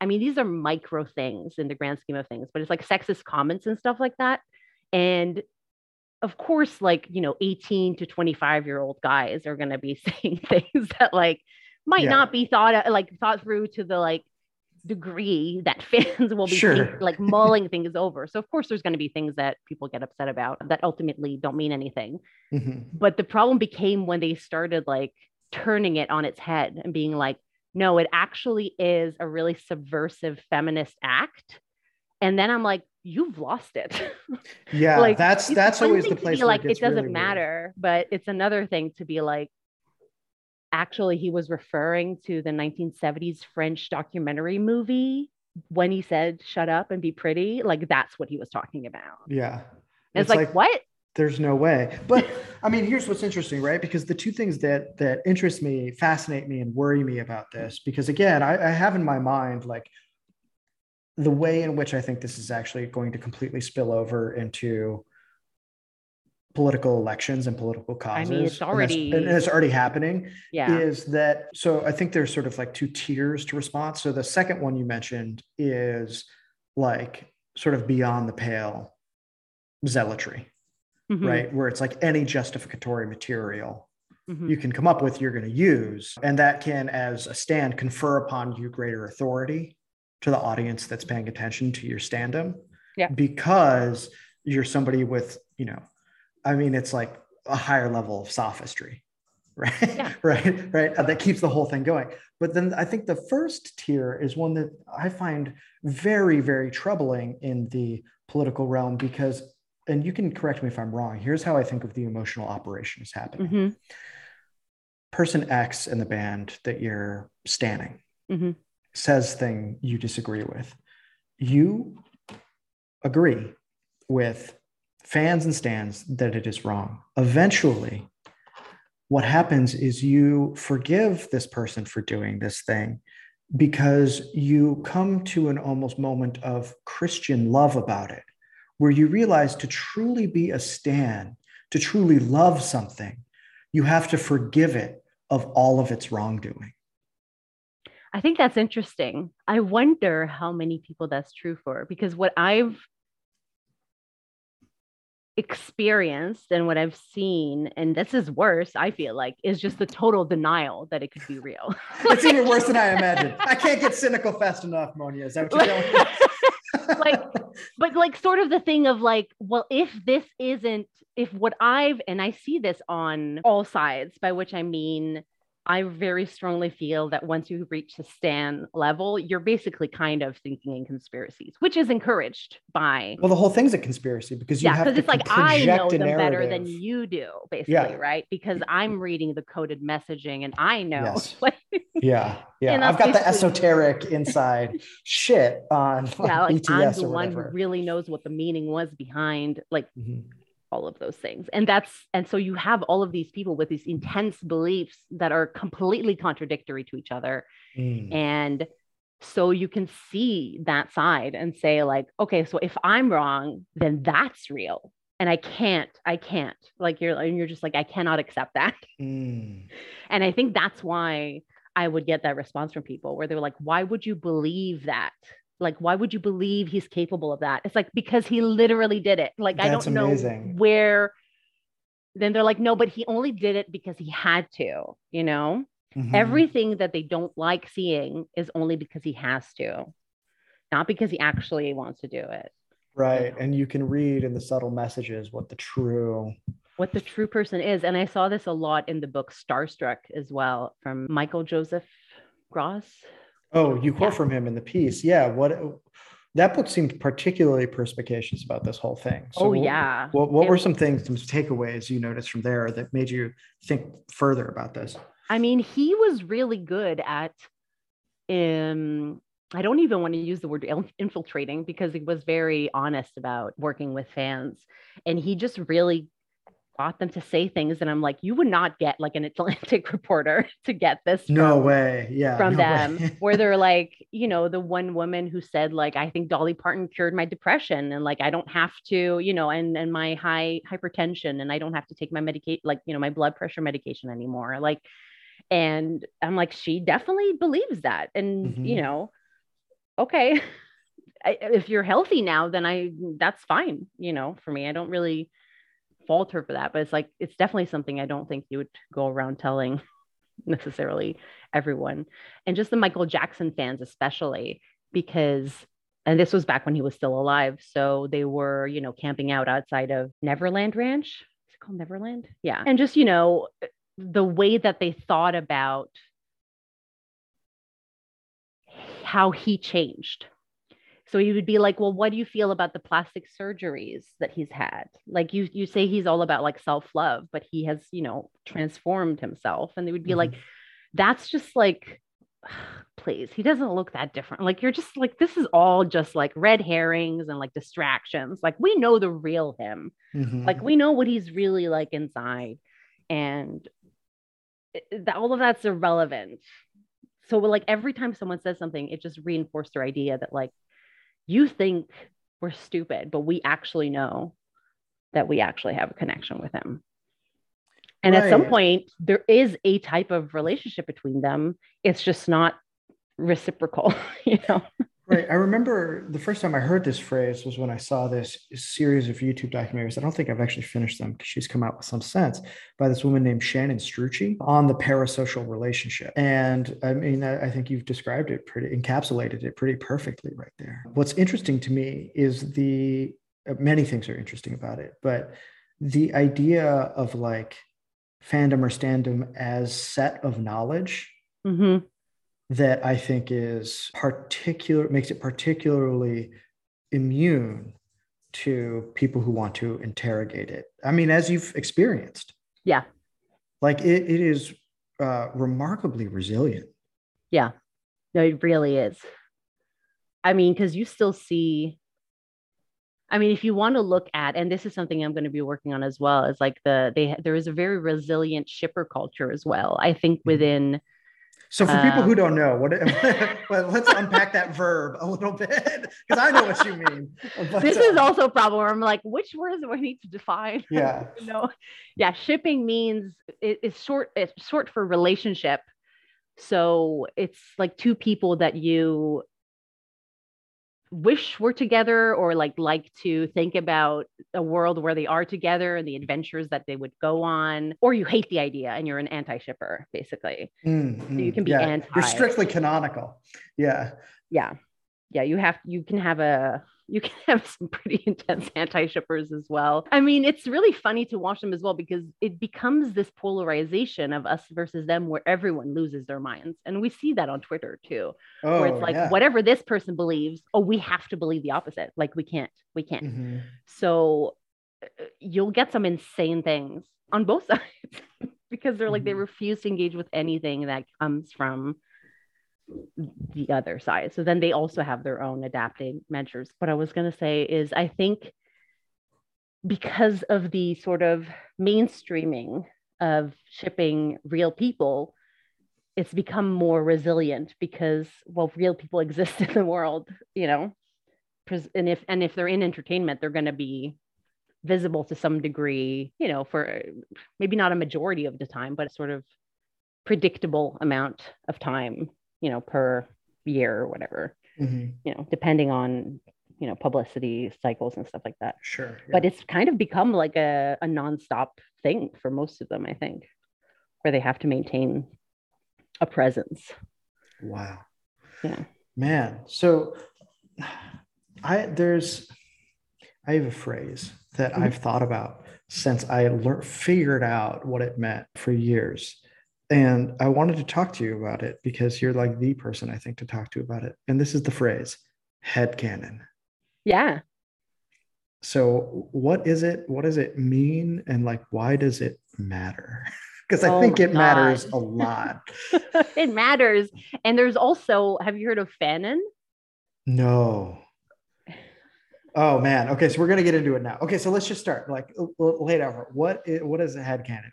I mean, these are micro things in the grand scheme of things, but it's like sexist comments and stuff like that. And of course, like, you know, 18 to 25 year old guys are going to be saying things that like might Yeah. not be thought like thought through to the like degree that fans will be Sure. think- like mulling things over. So of course there's going to be things that people get upset about that ultimately don't mean anything. Mhm. But the problem became when they started like turning it on its head and being like, no, it actually is a really subversive feminist act. And then I'm like, you've lost it. Yeah, like that's that's always the place like it gets doesn't really weird. matter, but it's another thing to be like, actually, he was referring to the 1970s French documentary movie when he said "shut up and be pretty." Like that's what he was talking about. Yeah. And it's, like, what? there's no way but i mean here's what's interesting right because the two things that that interest me fascinate me and worry me about this because again i, I have in my mind like the way in which i think this is actually going to completely spill over into political elections and political causes I mean, it's already- and it's already happening Yeah. is that so I think there's sort of like two tiers to response. So the second one you mentioned is like sort of beyond the pale zealotry, Mhm, right? Where it's like any justificatory material mhm. you can come up with, you're going to use. And that can, as a stan, confer upon you greater authority to the audience that's paying attention to your stand-up. Yeah. Because you're somebody with, you know, I mean, it's like a higher level of sophistry, right? Yeah. right, right. Uh, That keeps the whole thing going. But then I think the first tier is one that I find very, very troubling in the political realm because, and you can correct me if I'm wrong. Here's how I think of the emotional operation is happening Mhm, person X in the band that you're stanning mhm. says thing you disagree with. You agree with fans and stans that it is wrong. Eventually, what happens is you forgive this person for doing this thing because you come to an almost moment of Christian love about it, where you realize to truly be a stan, to truly love something, you have to forgive it of all of its wrongdoing. I think that's interesting. I wonder how many people that's true for because what I've experienced and what I've seen, and this is worse, I feel like, is just the total denial that it could be real. it's even worse than I imagined. I can't get cynical fast enough, Monia. Is that what you're doing? like, but like sort of the thing of like, well, if this isn't, if what I've, and I see this on all sides, by which I mean I very strongly feel that once you reach the Stan level, you're basically kind of thinking in conspiracies, which is encouraged by. Well, the whole thing's a conspiracy because you yeah, because it's like I know them better than you do, basically, yeah. right? Because I'm reading the coded messaging and I know. Yes. yeah, yeah. I've got the esoteric inside shit on like, yeah, like BTS I'm the one who really knows what the meaning was behind, like. Mm-hmm all of those things. And that's and so you have all of these people with these intense beliefs that are completely contradictory to each other. Mm. and so you can see that side and say like okay so if i'm wrong then that's real. And i can't i can't like you're and you're just like i cannot accept that. Mm. and i think that's why i would get that response from people where they're like why would you believe that like why would you believe he's capable of that it's like because he literally did it like That's i don't amazing. know where then they're like no but he only did it because he had to you know mm-hmm. everything that they don't like seeing is only because he has to not because he actually wants to do it right you know? and you can read in the subtle messages what the true what the true person is and i saw this a lot in the book starstruck as well from michael joseph gross Oh, you quote yeah. from him in the piece. Yeah. What that book seemed particularly perspicacious about this whole thing. So oh, what, yeah. What, what were some things, some takeaways you noticed from there that made you think further about this? I mean, he was really good at, um, I don't even want to use the word infiltrating because he was very honest about working with fans. And he just really got them to say things and i'm like you would not get like an atlantic reporter to get this no way. Yeah from no them. where they're like you know the one woman who said like i think dolly parton cured my depression and like i don't have to you know and and my high hypertension and i don't have to take my medication like you know my blood pressure medication anymore. Like and i'm like she definitely believes that. And mm-hmm. you know okay. I, if you're healthy now then i that's fine you know for me. I don't really fault her for that, but it's like it's definitely something I don't think you would go around telling necessarily everyone. And just the Michael Jackson fans, especially because and this was back when he was still alive. So they were, you know, camping out outside of Neverland Ranch. Is it called Neverland? Yeah. And just, you know, the way that they thought about how he changed so he would be like, "Well, what do you feel about the plastic surgeries that he's had? Like you you say he's all about like self-love, but he has, you know, transformed himself." And they would be mm-hmm. like, "That's just like please, he doesn't look that different. Like you're just like this is all just like red herrings and like distractions. Like we know the real him. Mm-hmm. Like we know what he's really like inside." And it, all of that's irrelevant so like every time someone says something it just reinforced their idea that like you think we're stupid, but we actually know that we actually have a connection with him. And right. at some point, there is a type of relationship between them. It's just not reciprocal, you know? Right. I remember the first time I heard this phrase was when I saw this series of YouTube documentaries. I don't think I've actually finished them because she's come out with some sense by this woman named Shannon Strucci on the parasocial relationship. And I mean, I think you've described it pretty, encapsulated it pretty perfectly right there. What's interesting to me is the many things are interesting about it, but the idea of like fandom or standom as set of knowledge. Mm-hmm that I think is particular makes it particularly immune to people who want to interrogate it. I mean, as you've experienced. Yeah. Like it, it is uh, remarkably resilient. Yeah. No, it really is. I mean, because you still see I mean, if you want to look at, and this is something I'm going to be working on as well, is like the they there is a very resilient shipper culture as well. I think mm-hmm. within so for people who um, don't know, what well, let's unpack that verb a little bit because I know what you mean. But, this uh, is also a problem where I'm like, which words do I need to define? Yeah. no. Yeah. Shipping means it, it's short, it's short for relationship. So it's like two people that you wish were together or like like to think about a world where they are together and the adventures that they would go on or you hate the idea and you're an anti-shipper basically Mm, so you mm, can be yeah. anti You're strictly canonical. Yeah. yeah yeah you have you can have a you can have some pretty intense anti-shippers as well i mean it's really funny to watch them as well because it becomes this polarization of us versus them where everyone loses their minds and we see that on twitter too Oh, where it's like yeah. whatever this person believes oh we have to believe the opposite like we can't we can't Mhm. so uh, you'll get some insane things on both sides because they're like they Mhm. refuse to engage with anything that comes from the other side. So then they also have their own adapting measures. What I was going to say is I think because of the sort of mainstreaming of shipping real people, it's become more resilient because well real people exist in the world, you know. And if and if they're in entertainment, they're going to be visible to some degree, you know, for maybe not a majority of the time, but a sort of predictable amount of time, you know, per year or whatever, Mhm. you know, depending on, you know, publicity cycles and stuff like that. Sure. yeah. But it's kind of become like a, a nonstop thing for most of them, I think, where they have to maintain a presence. Wow. Yeah. Man, so I there's I have a phrase that Mhm. I've thought about since I learned figured out what it meant for years. And I wanted to talk to you about it because you're like the person I think to talk to about it. And this is the phrase head headcanon. Yeah. So what is it? What does it mean? And like why does it matter? Because I Oh think it matters a lot. it matters. And there's also, have you heard of Fanon? No. Oh man. Okay, so we're gonna get into it now. Okay, so let's just start. Like, lay it out. What is, what does a headcanon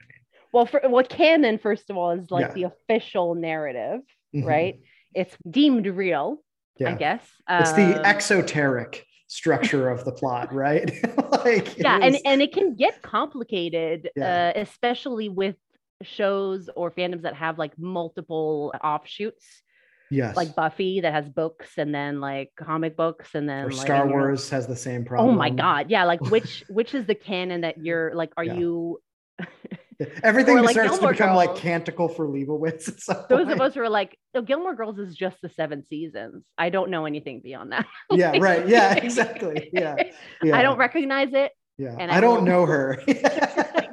Well, for what canon, first of all, is like Yeah. the official narrative? Mhm. right? It's deemed real, I guess. It's the Um, exoteric structure of the plot, right? like, yeah, and and it can get complicated, Yeah. uh, especially with shows or fandoms that have like multiple offshoots, yes. like Buffy that has books and then like comic books and then or like Star Wars has the same problem. Oh my god, yeah, like which which is the canon that you're like? Are Yeah. you Everything like starts to Gilmore become like canticle for Leibowitz. those point. of us who are like, oh, Gilmore Girls is just the seven seasons. I don't know anything beyond that. Yeah, right. Yeah, exactly. Yeah. yeah. I don't recognize it. Yeah. and I, I don't know her.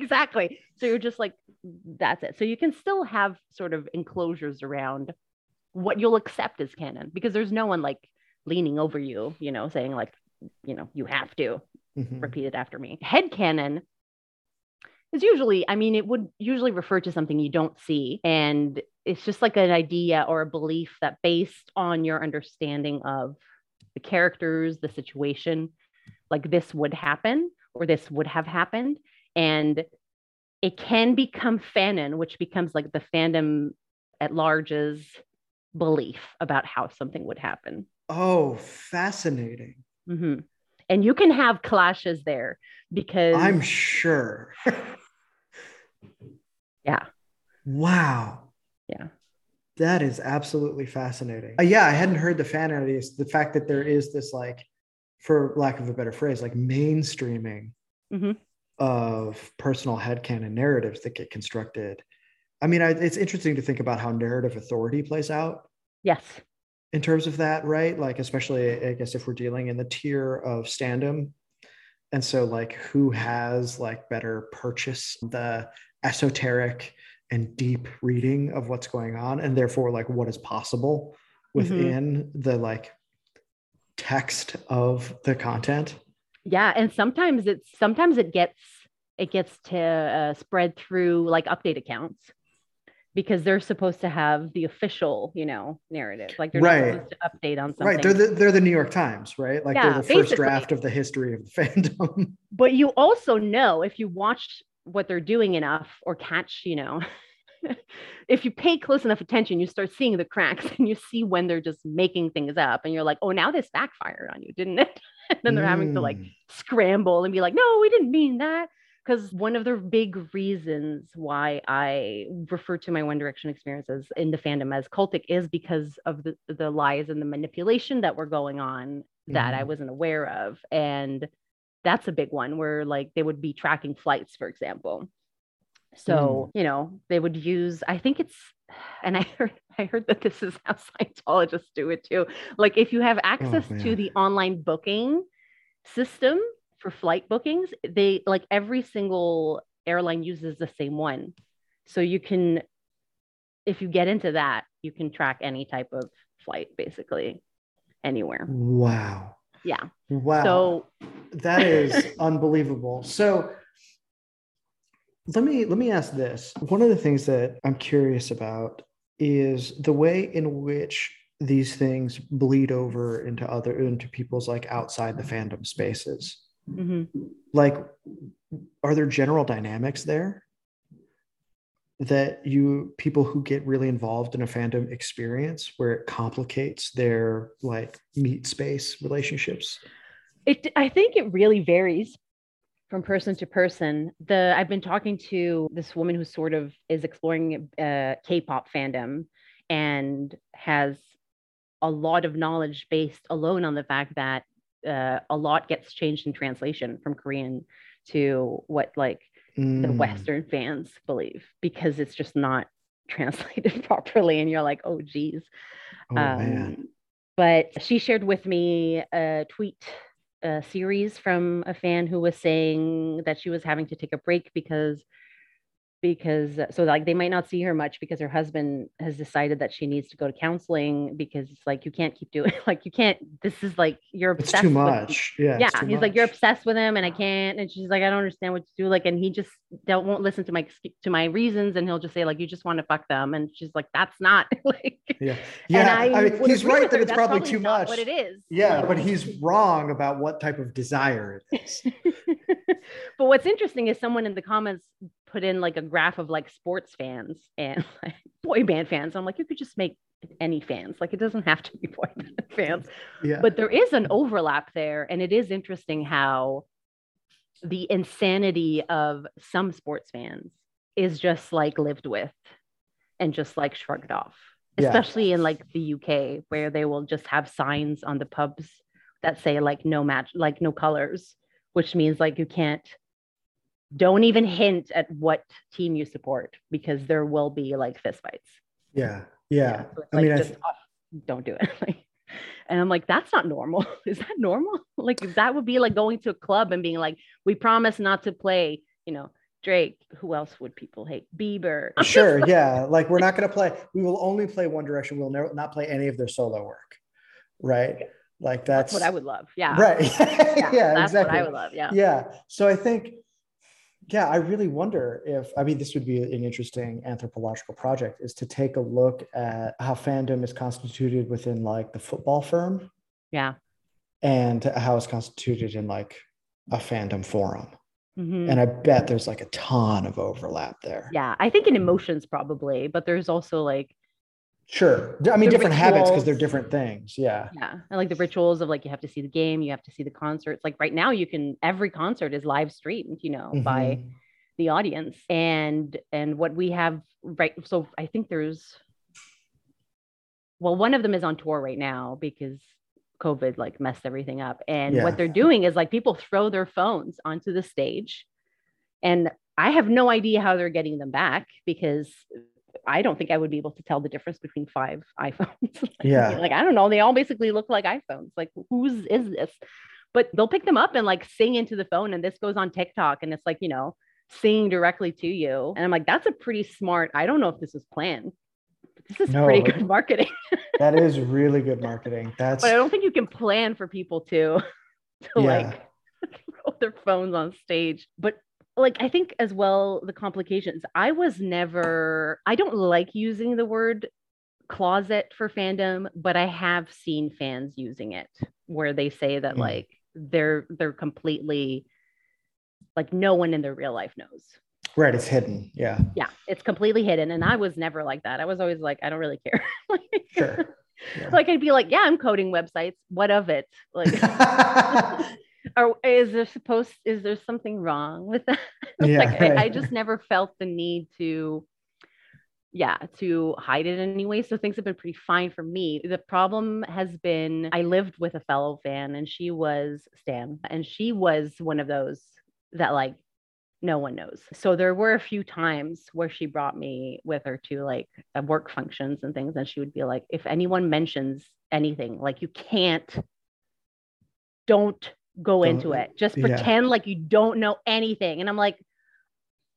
exactly. So you're just like, that's it. So you can still have sort of enclosures around what you'll accept as canon because there's no one like leaning over you, you know, saying like, you know, you have to Mhm. repeat it after me. Head canon is usually, I mean, it would usually refer to something you don't see. And it's just like an idea or a belief that based on your understanding of the characters, the situation, like this would happen or this would have happened. And it can become fanon, which becomes like the fandom at large's belief about how something would happen. Oh, fascinating. Mhm. And you can have clashes there because I'm sure. Yeah. Wow. Yeah. That is absolutely fascinating. Uh, yeah, I hadn't heard the fan ideas. The fact that there is this, like, for lack of a better phrase, like mainstreaming Mhm. of personal headcanon narratives that get constructed. I mean, I, it's interesting to think about how narrative authority plays out yes. In terms of that, right? Like, especially, I guess, if we're dealing in the tier of standom. And so, like, who has like better purchase the esoteric and deep reading of what's going on, and therefore, like, what is possible within the like text of the content? Yeah. And sometimes it's sometimes it gets it gets to uh, spread through like update accounts because they're supposed to have the official, you know, narrative. Like they're Right. not supposed to update on something. Right. They're the, they're the New York Times, right? Like, Yeah, they're the first draft of the history of the fandom. but you also know if you watch what they're doing enough or catch, you know, if you pay close enough attention, you start seeing the cracks and you see when they're just making things up and you're like, oh, now this backfired on you, didn't it? and then they're having to like Mm. scramble and be like, no, we didn't mean that. Because one of the big reasons why I refer to my One Direction experiences in the fandom as cultic is because of the, the lies and the manipulation that were going on that I Mhm. wasn't aware of. And that's a big one where like they would be tracking flights, for example. So, you know, they would use, I think it's, and I heard, I heard that this is how Scientologists do it too. Like if you have access to the online booking system for flight bookings, they like every single airline uses the same one. So you can, if you get into that, you can track any type of flight basically anywhere. Wow. Yeah. Wow. So that is unbelievable. So let me let me ask this. One of the things that I'm curious about is the way in which these things bleed over into other into people's like outside the fandom spaces. Mhm. Like are there general dynamics there that you people who get really involved in a fandom experience where it complicates their like meet space relationships? It, I think it really varies from person to person. The I've been talking to this woman who sort of is exploring uh, K-pop fandom and has a lot of knowledge based alone on the fact that uh, a lot gets changed in translation from Korean to what like the Mm. Western fans believe because it's just not translated properly, and you're like, oh geez. Oh. Um, but she shared with me a tweet a series from a fan who was saying that she was having to take a break because because uh, so like they might not see her much because her husband has decided that she needs to go to counseling because it's like you can't keep doing like you can't this is like you're obsessed It's too with- much. Yeah. yeah he's like you're obsessed with him and i can't and she's like i don't understand what to do like and he just don't won't listen to my to my reasons and he'll just say like you just want to fuck them and she's like that's not like Yeah. and Yeah. I, mean, he's right that it's that's probably too much. what it is Yeah, Like- but he's wrong about what type of desire it is. but what's interesting is someone in the comments put in like a graph of like sports fans and like boy band fans. I'm like, you could just make any fans. Like it doesn't have to be boy band fans. Yeah. But there is an overlap there. And it is interesting how the insanity of some sports fans is just like lived with and just like shrugged off. Yeah. Especially in like the UK, where they will just have signs on the pubs that say like no match, like no colors, which means like you can't don't even hint at what team you support because there will be like fistfights. yeah. Yeah. so it's I like mean, I just th- off, don't do it. Like, and I'm like, that's not normal. Is that normal? Like that would be like going to a club and being like, we promise not to play, you know, Drake. Who else would people hate? Bieber. sure. Yeah. Like we're not going to play, we will only play One Direction. We'll never not play any of their solo work. Right. Like that's, That's what I would love. Yeah. Right. Yeah, yeah, that's exactly. what I would love. Yeah. yeah so i think yeah i really wonder if i mean this would be an interesting anthropological project is to take a look at how fandom is constituted within like the football firm Yeah. and how it's constituted in like a fandom forum Mhm. and i bet there's like a ton of overlap there Yeah. I think in emotions probably, but there's also like sure i mean The different habits because they're different things yeah Yeah. And like the rituals of like you have to see the game, you have to see the concerts. Like right now you can every concert is live streamed, you know, by Mhm. the audience. And and what we have right so I think there's well, one of them is on tour right now because COVID like messed everything up. And Yeah. what they're doing is like people throw their phones onto the stage. And I have no idea how they're getting them back because I don't think I would be able to tell the difference between five iPhones. like, Yeah. Like, I don't know. They all basically look like iPhones. Like, whose is this? But they'll pick them up and like sing into the phone. And this goes on TikTok. And it's like, you know, singing directly to you. And I'm like, that's a pretty smart. I don't know if this is planned. This is pretty good marketing. that is really good marketing that's but I don't think you can plan for people to to Yeah. like their phones on stage. But like I think as well the complications. I was never I don't like using the word closet for fandom, but I have seen fans using it where they say that Hmm. like they're they're completely like no one in their real life knows. right it's hidden yeah Yeah, it's completely hidden. And I was never like that. I was always like, I don't really care. Like- sure Yeah. Like I'd be like, yeah, I'm coding websites. What of it? Like or is there supposed is there something wrong with that Yeah, like I, I just never felt the need to yeah, to hide it anyway. So things have been pretty fine for me. The problem has been I lived with a fellow fan and she was Stan, and she was one of those that like no one knows. So there were a few times where she brought me with her to like work functions and things, and she would be like, if anyone mentions anything, like you can't, don't go don't, into it. Just pretend yeah. like you don't know anything. And I'm like,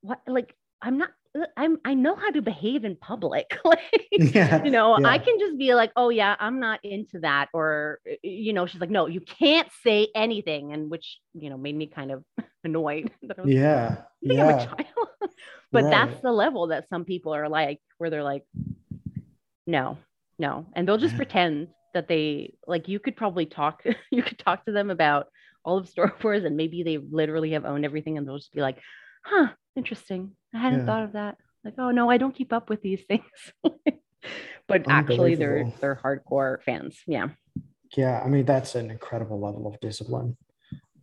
what? Like, I'm not uh, I'm I know how to behave in public. like, yeah, you know, yeah. I can just be like, oh yeah, I'm not into that. Or, uh, uh, you know, she's like, no, you can't say anything. And which, you know, made me kind of annoyed. yeah. Like, I yeah. I'm a child. but right. that's the level that some people are like, where they're like, no, no. And they'll just yeah. pretend that they like you could probably talk, you could talk to them about all of Star Wars and maybe they literally have owned everything and they'll just be like, huh, interesting. I hadn't yeah. thought of that. Like, oh no, I don't keep up with these things. but actually they're they're hardcore fans. Yeah. Yeah. I mean, that's an incredible level of discipline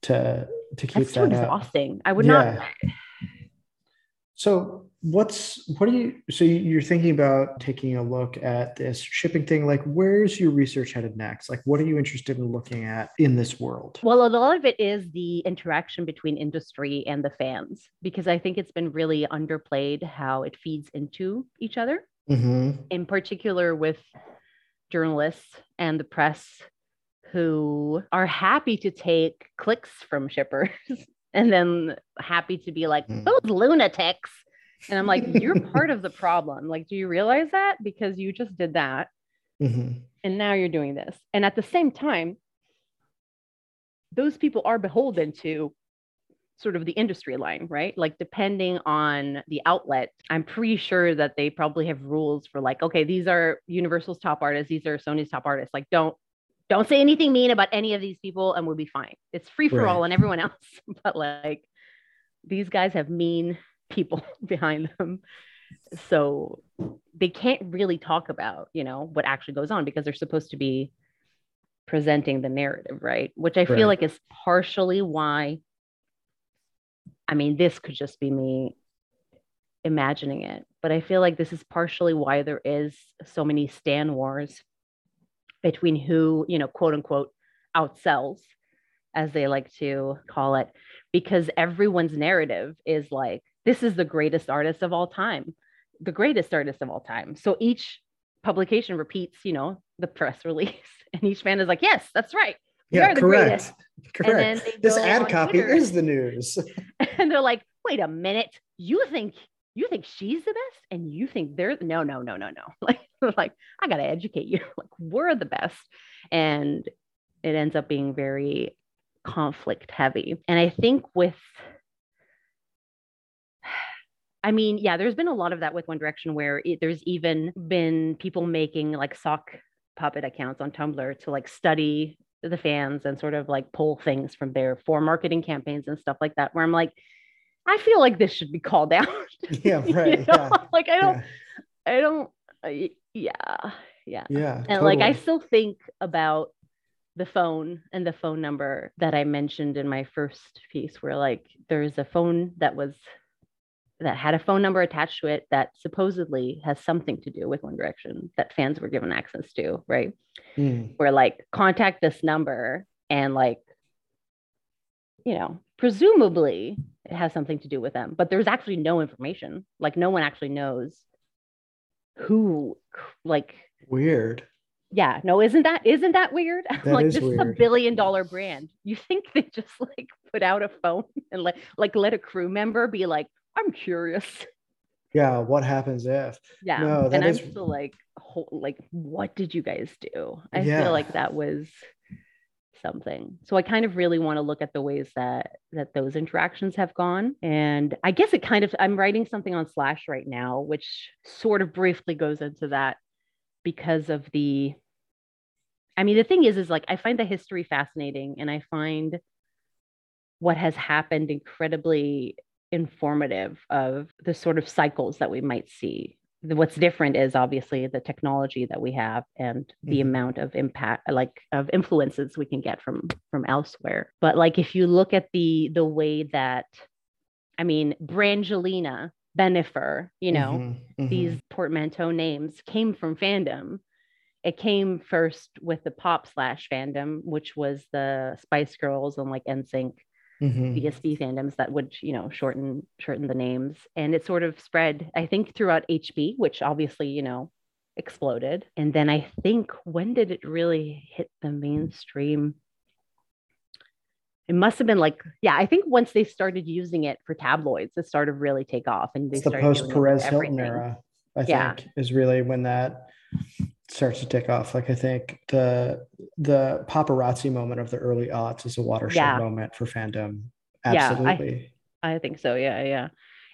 to to keep that's that exhausting. Up. I would yeah. not so what's what are you so you're thinking about taking a look at this shipping thing like where's your research headed next? Like what are you interested in looking at in this world? Well a lot of it is the interaction between industry and the fans because i think it's been really underplayed how it feeds into each other. Mm-hmm. in particular with journalists and the press who are happy to take clicks from shippers and then happy to be like mm. those lunatics and I'm like, you're part of the problem. Like, do you realize that? Because you just did that. Mm-hmm. And now you're doing this. And at the same time, those people are beholden to sort of the industry line, right? Like, depending on the outlet, I'm pretty sure that they probably have rules for like, okay, these are Universal's top artists, these are Sony's top artists. Like, don't don't say anything mean about any of these people and we'll be fine. It's free for right. all and everyone else. But like these guys have mean people behind them. So they can't really talk about, you know, what actually goes on because they're supposed to be presenting the narrative, right? Which I feel like is partially why I mean, this could just be me imagining it, but I feel like this is partially why there is so many Stan wars between who, you know, quote unquote, outsells, as they like to call it, because everyone's narrative is like, this is the greatest artist of all time, the greatest artist of all time. So each publication repeats, you know, the press release, and each fan is like, yes, that's right. We yeah, correct. Greatest. Correct. This ad copy Twitter, is the news. and they're like, wait a minute, you think you think she's the best and you think they're no no no no no like like i gotta educate you like we're the best and it ends up being very conflict heavy and i think with I mean, yeah, there's been a lot of that with One Direction where it, there's even been people making like sock puppet accounts on Tumblr to like study the fans and sort of like pull things from there for marketing campaigns and stuff like that. Where I'm like, I feel like this should be called out. Yeah, right. you know? yeah. Like I don't, yeah. I don't, yeah, yeah, yeah. And totally. like I still think about the phone and the phone number that I mentioned in my first piece, where like there's a phone that was that had a phone number attached to it that supposedly has something to do with One Direction that fans were given access to, right? Mm. Where like contact this number and like, you know, presumably it has something to do with them, but there's actually no information. Like no one actually knows who like weird. Yeah, no, isn't that isn't that weird? That like is this weird. is a billion dollar brand. You think they just like put out a phone and like like let a crew member be like, I'm curious. Yeah, what happens if? Yeah, no, and I'm still like, like, what did you guys do? I yeah. feel like that was something. So I kind of really want to look at the ways that that those interactions have gone. And I guess it kind of I'm writing something on Slash right now, which sort of briefly goes into that because of the I mean, the thing is, is like I find the history fascinating and I find what has happened incredibly informative of the sort of cycles that we might see. What's different is obviously the technology that we have and the mm-hmm. amount of impact, like of influences we can get from from elsewhere. But like if you look at the the way that, I mean, Brangelina Bennifer, you know, Mhm, mhm. these portmanteau names came from fandom. It came first with the pop slash fandom, which was the Spice Girls and like NSYNC, Mhm. BSB fandoms that would, you know, shorten shorten the names. And it sort of spread, I think, throughout HB, which obviously, you know, exploded. And then I think when did it really hit the mainstream? It must have been like, yeah, I think once they started using it for tabloids, it started to really take off. And they It's the post Perez Hilton era, I Yeah. think, is really when that starts to take off. Like I think the the paparazzi moment of the early aughts is a watershed Yeah. moment for fandom. Yeah, I- Absolutely. I think so. Yeah, yeah.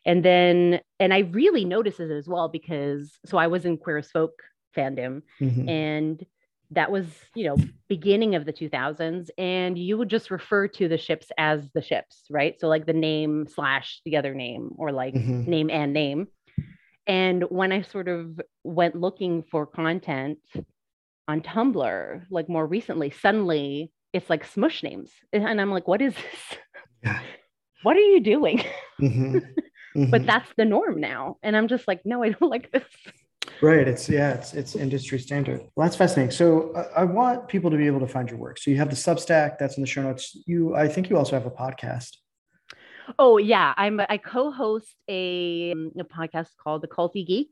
And then, and I really noticed it as well because so I was in Queer as Folk fandom, Mhm. and that was you know beginning of the 2000s, and you would just refer to the ships as the ships, right? So like the name slash the other name, or like Mhm. name and name. And when I sort of went looking for content on Tumblr, like more recently, suddenly it's like smush names, and I'm like, what is this? Yeah. What are you doing? Mhm. but Mhm. that's the norm now and i'm just like no i don't like this Right. It's yeah. It's it's industry standard. Well, that's fascinating. So I, I want people to be able to find your work. So you have the Substack. That's in the show notes. You, I think you also have a podcast. Oh yeah i'm i co-host a, a podcast called the culty geek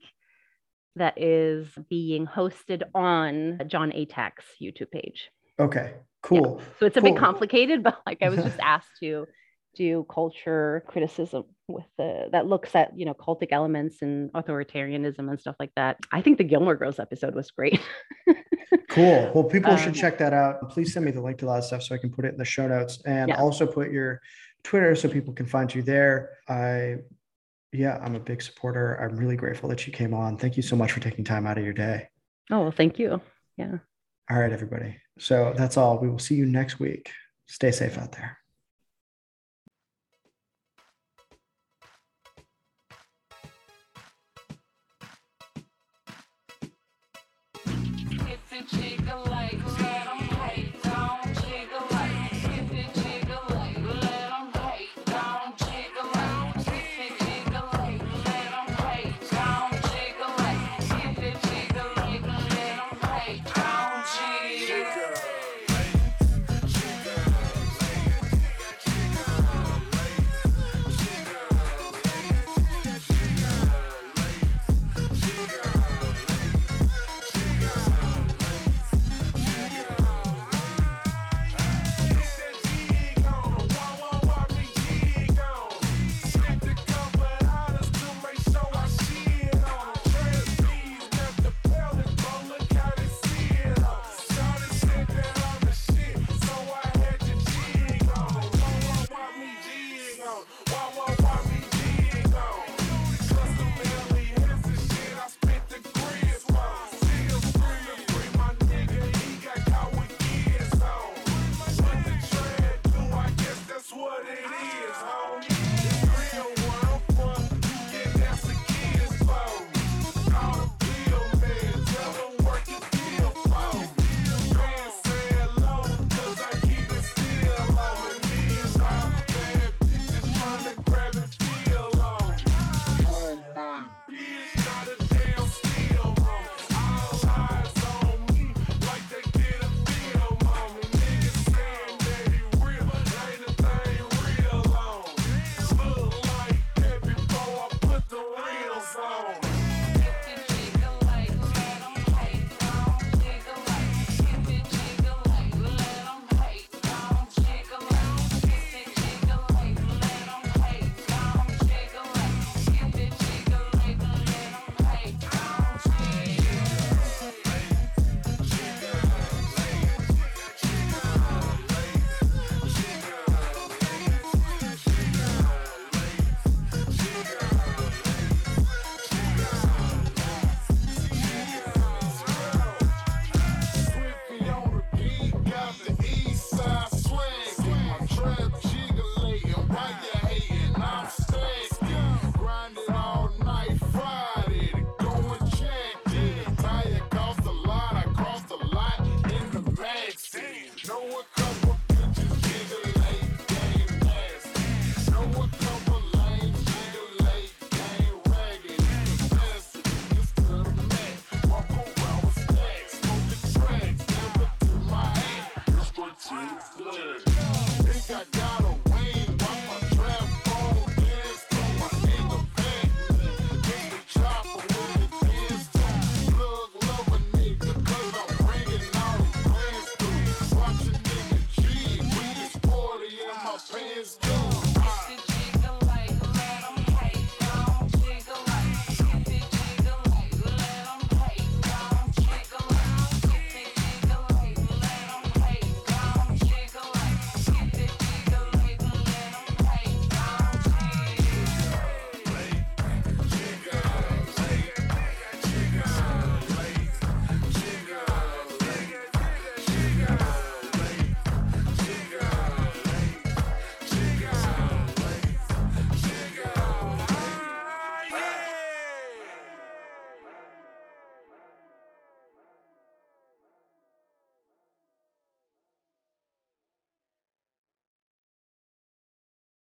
that is being hosted on Jon Atack's youtube page Okay. Cool. so it's a bit complicated but like i was just asked to do culture criticism with the that looks at you know cultic elements and authoritarianism and stuff like that i think the gilmore girls episode was great Cool. Well, people should Um, check that out. Please send me the link to that stuff so I can put it in the show notes and Yeah. also put your Twitter so people can find you there. I, yeah, I'm a big supporter. I'm really grateful that you came on. Thank you so much for taking time out of your day. oh well thank you yeah All right, everybody. So that's all. We will see you next week. Stay safe out there.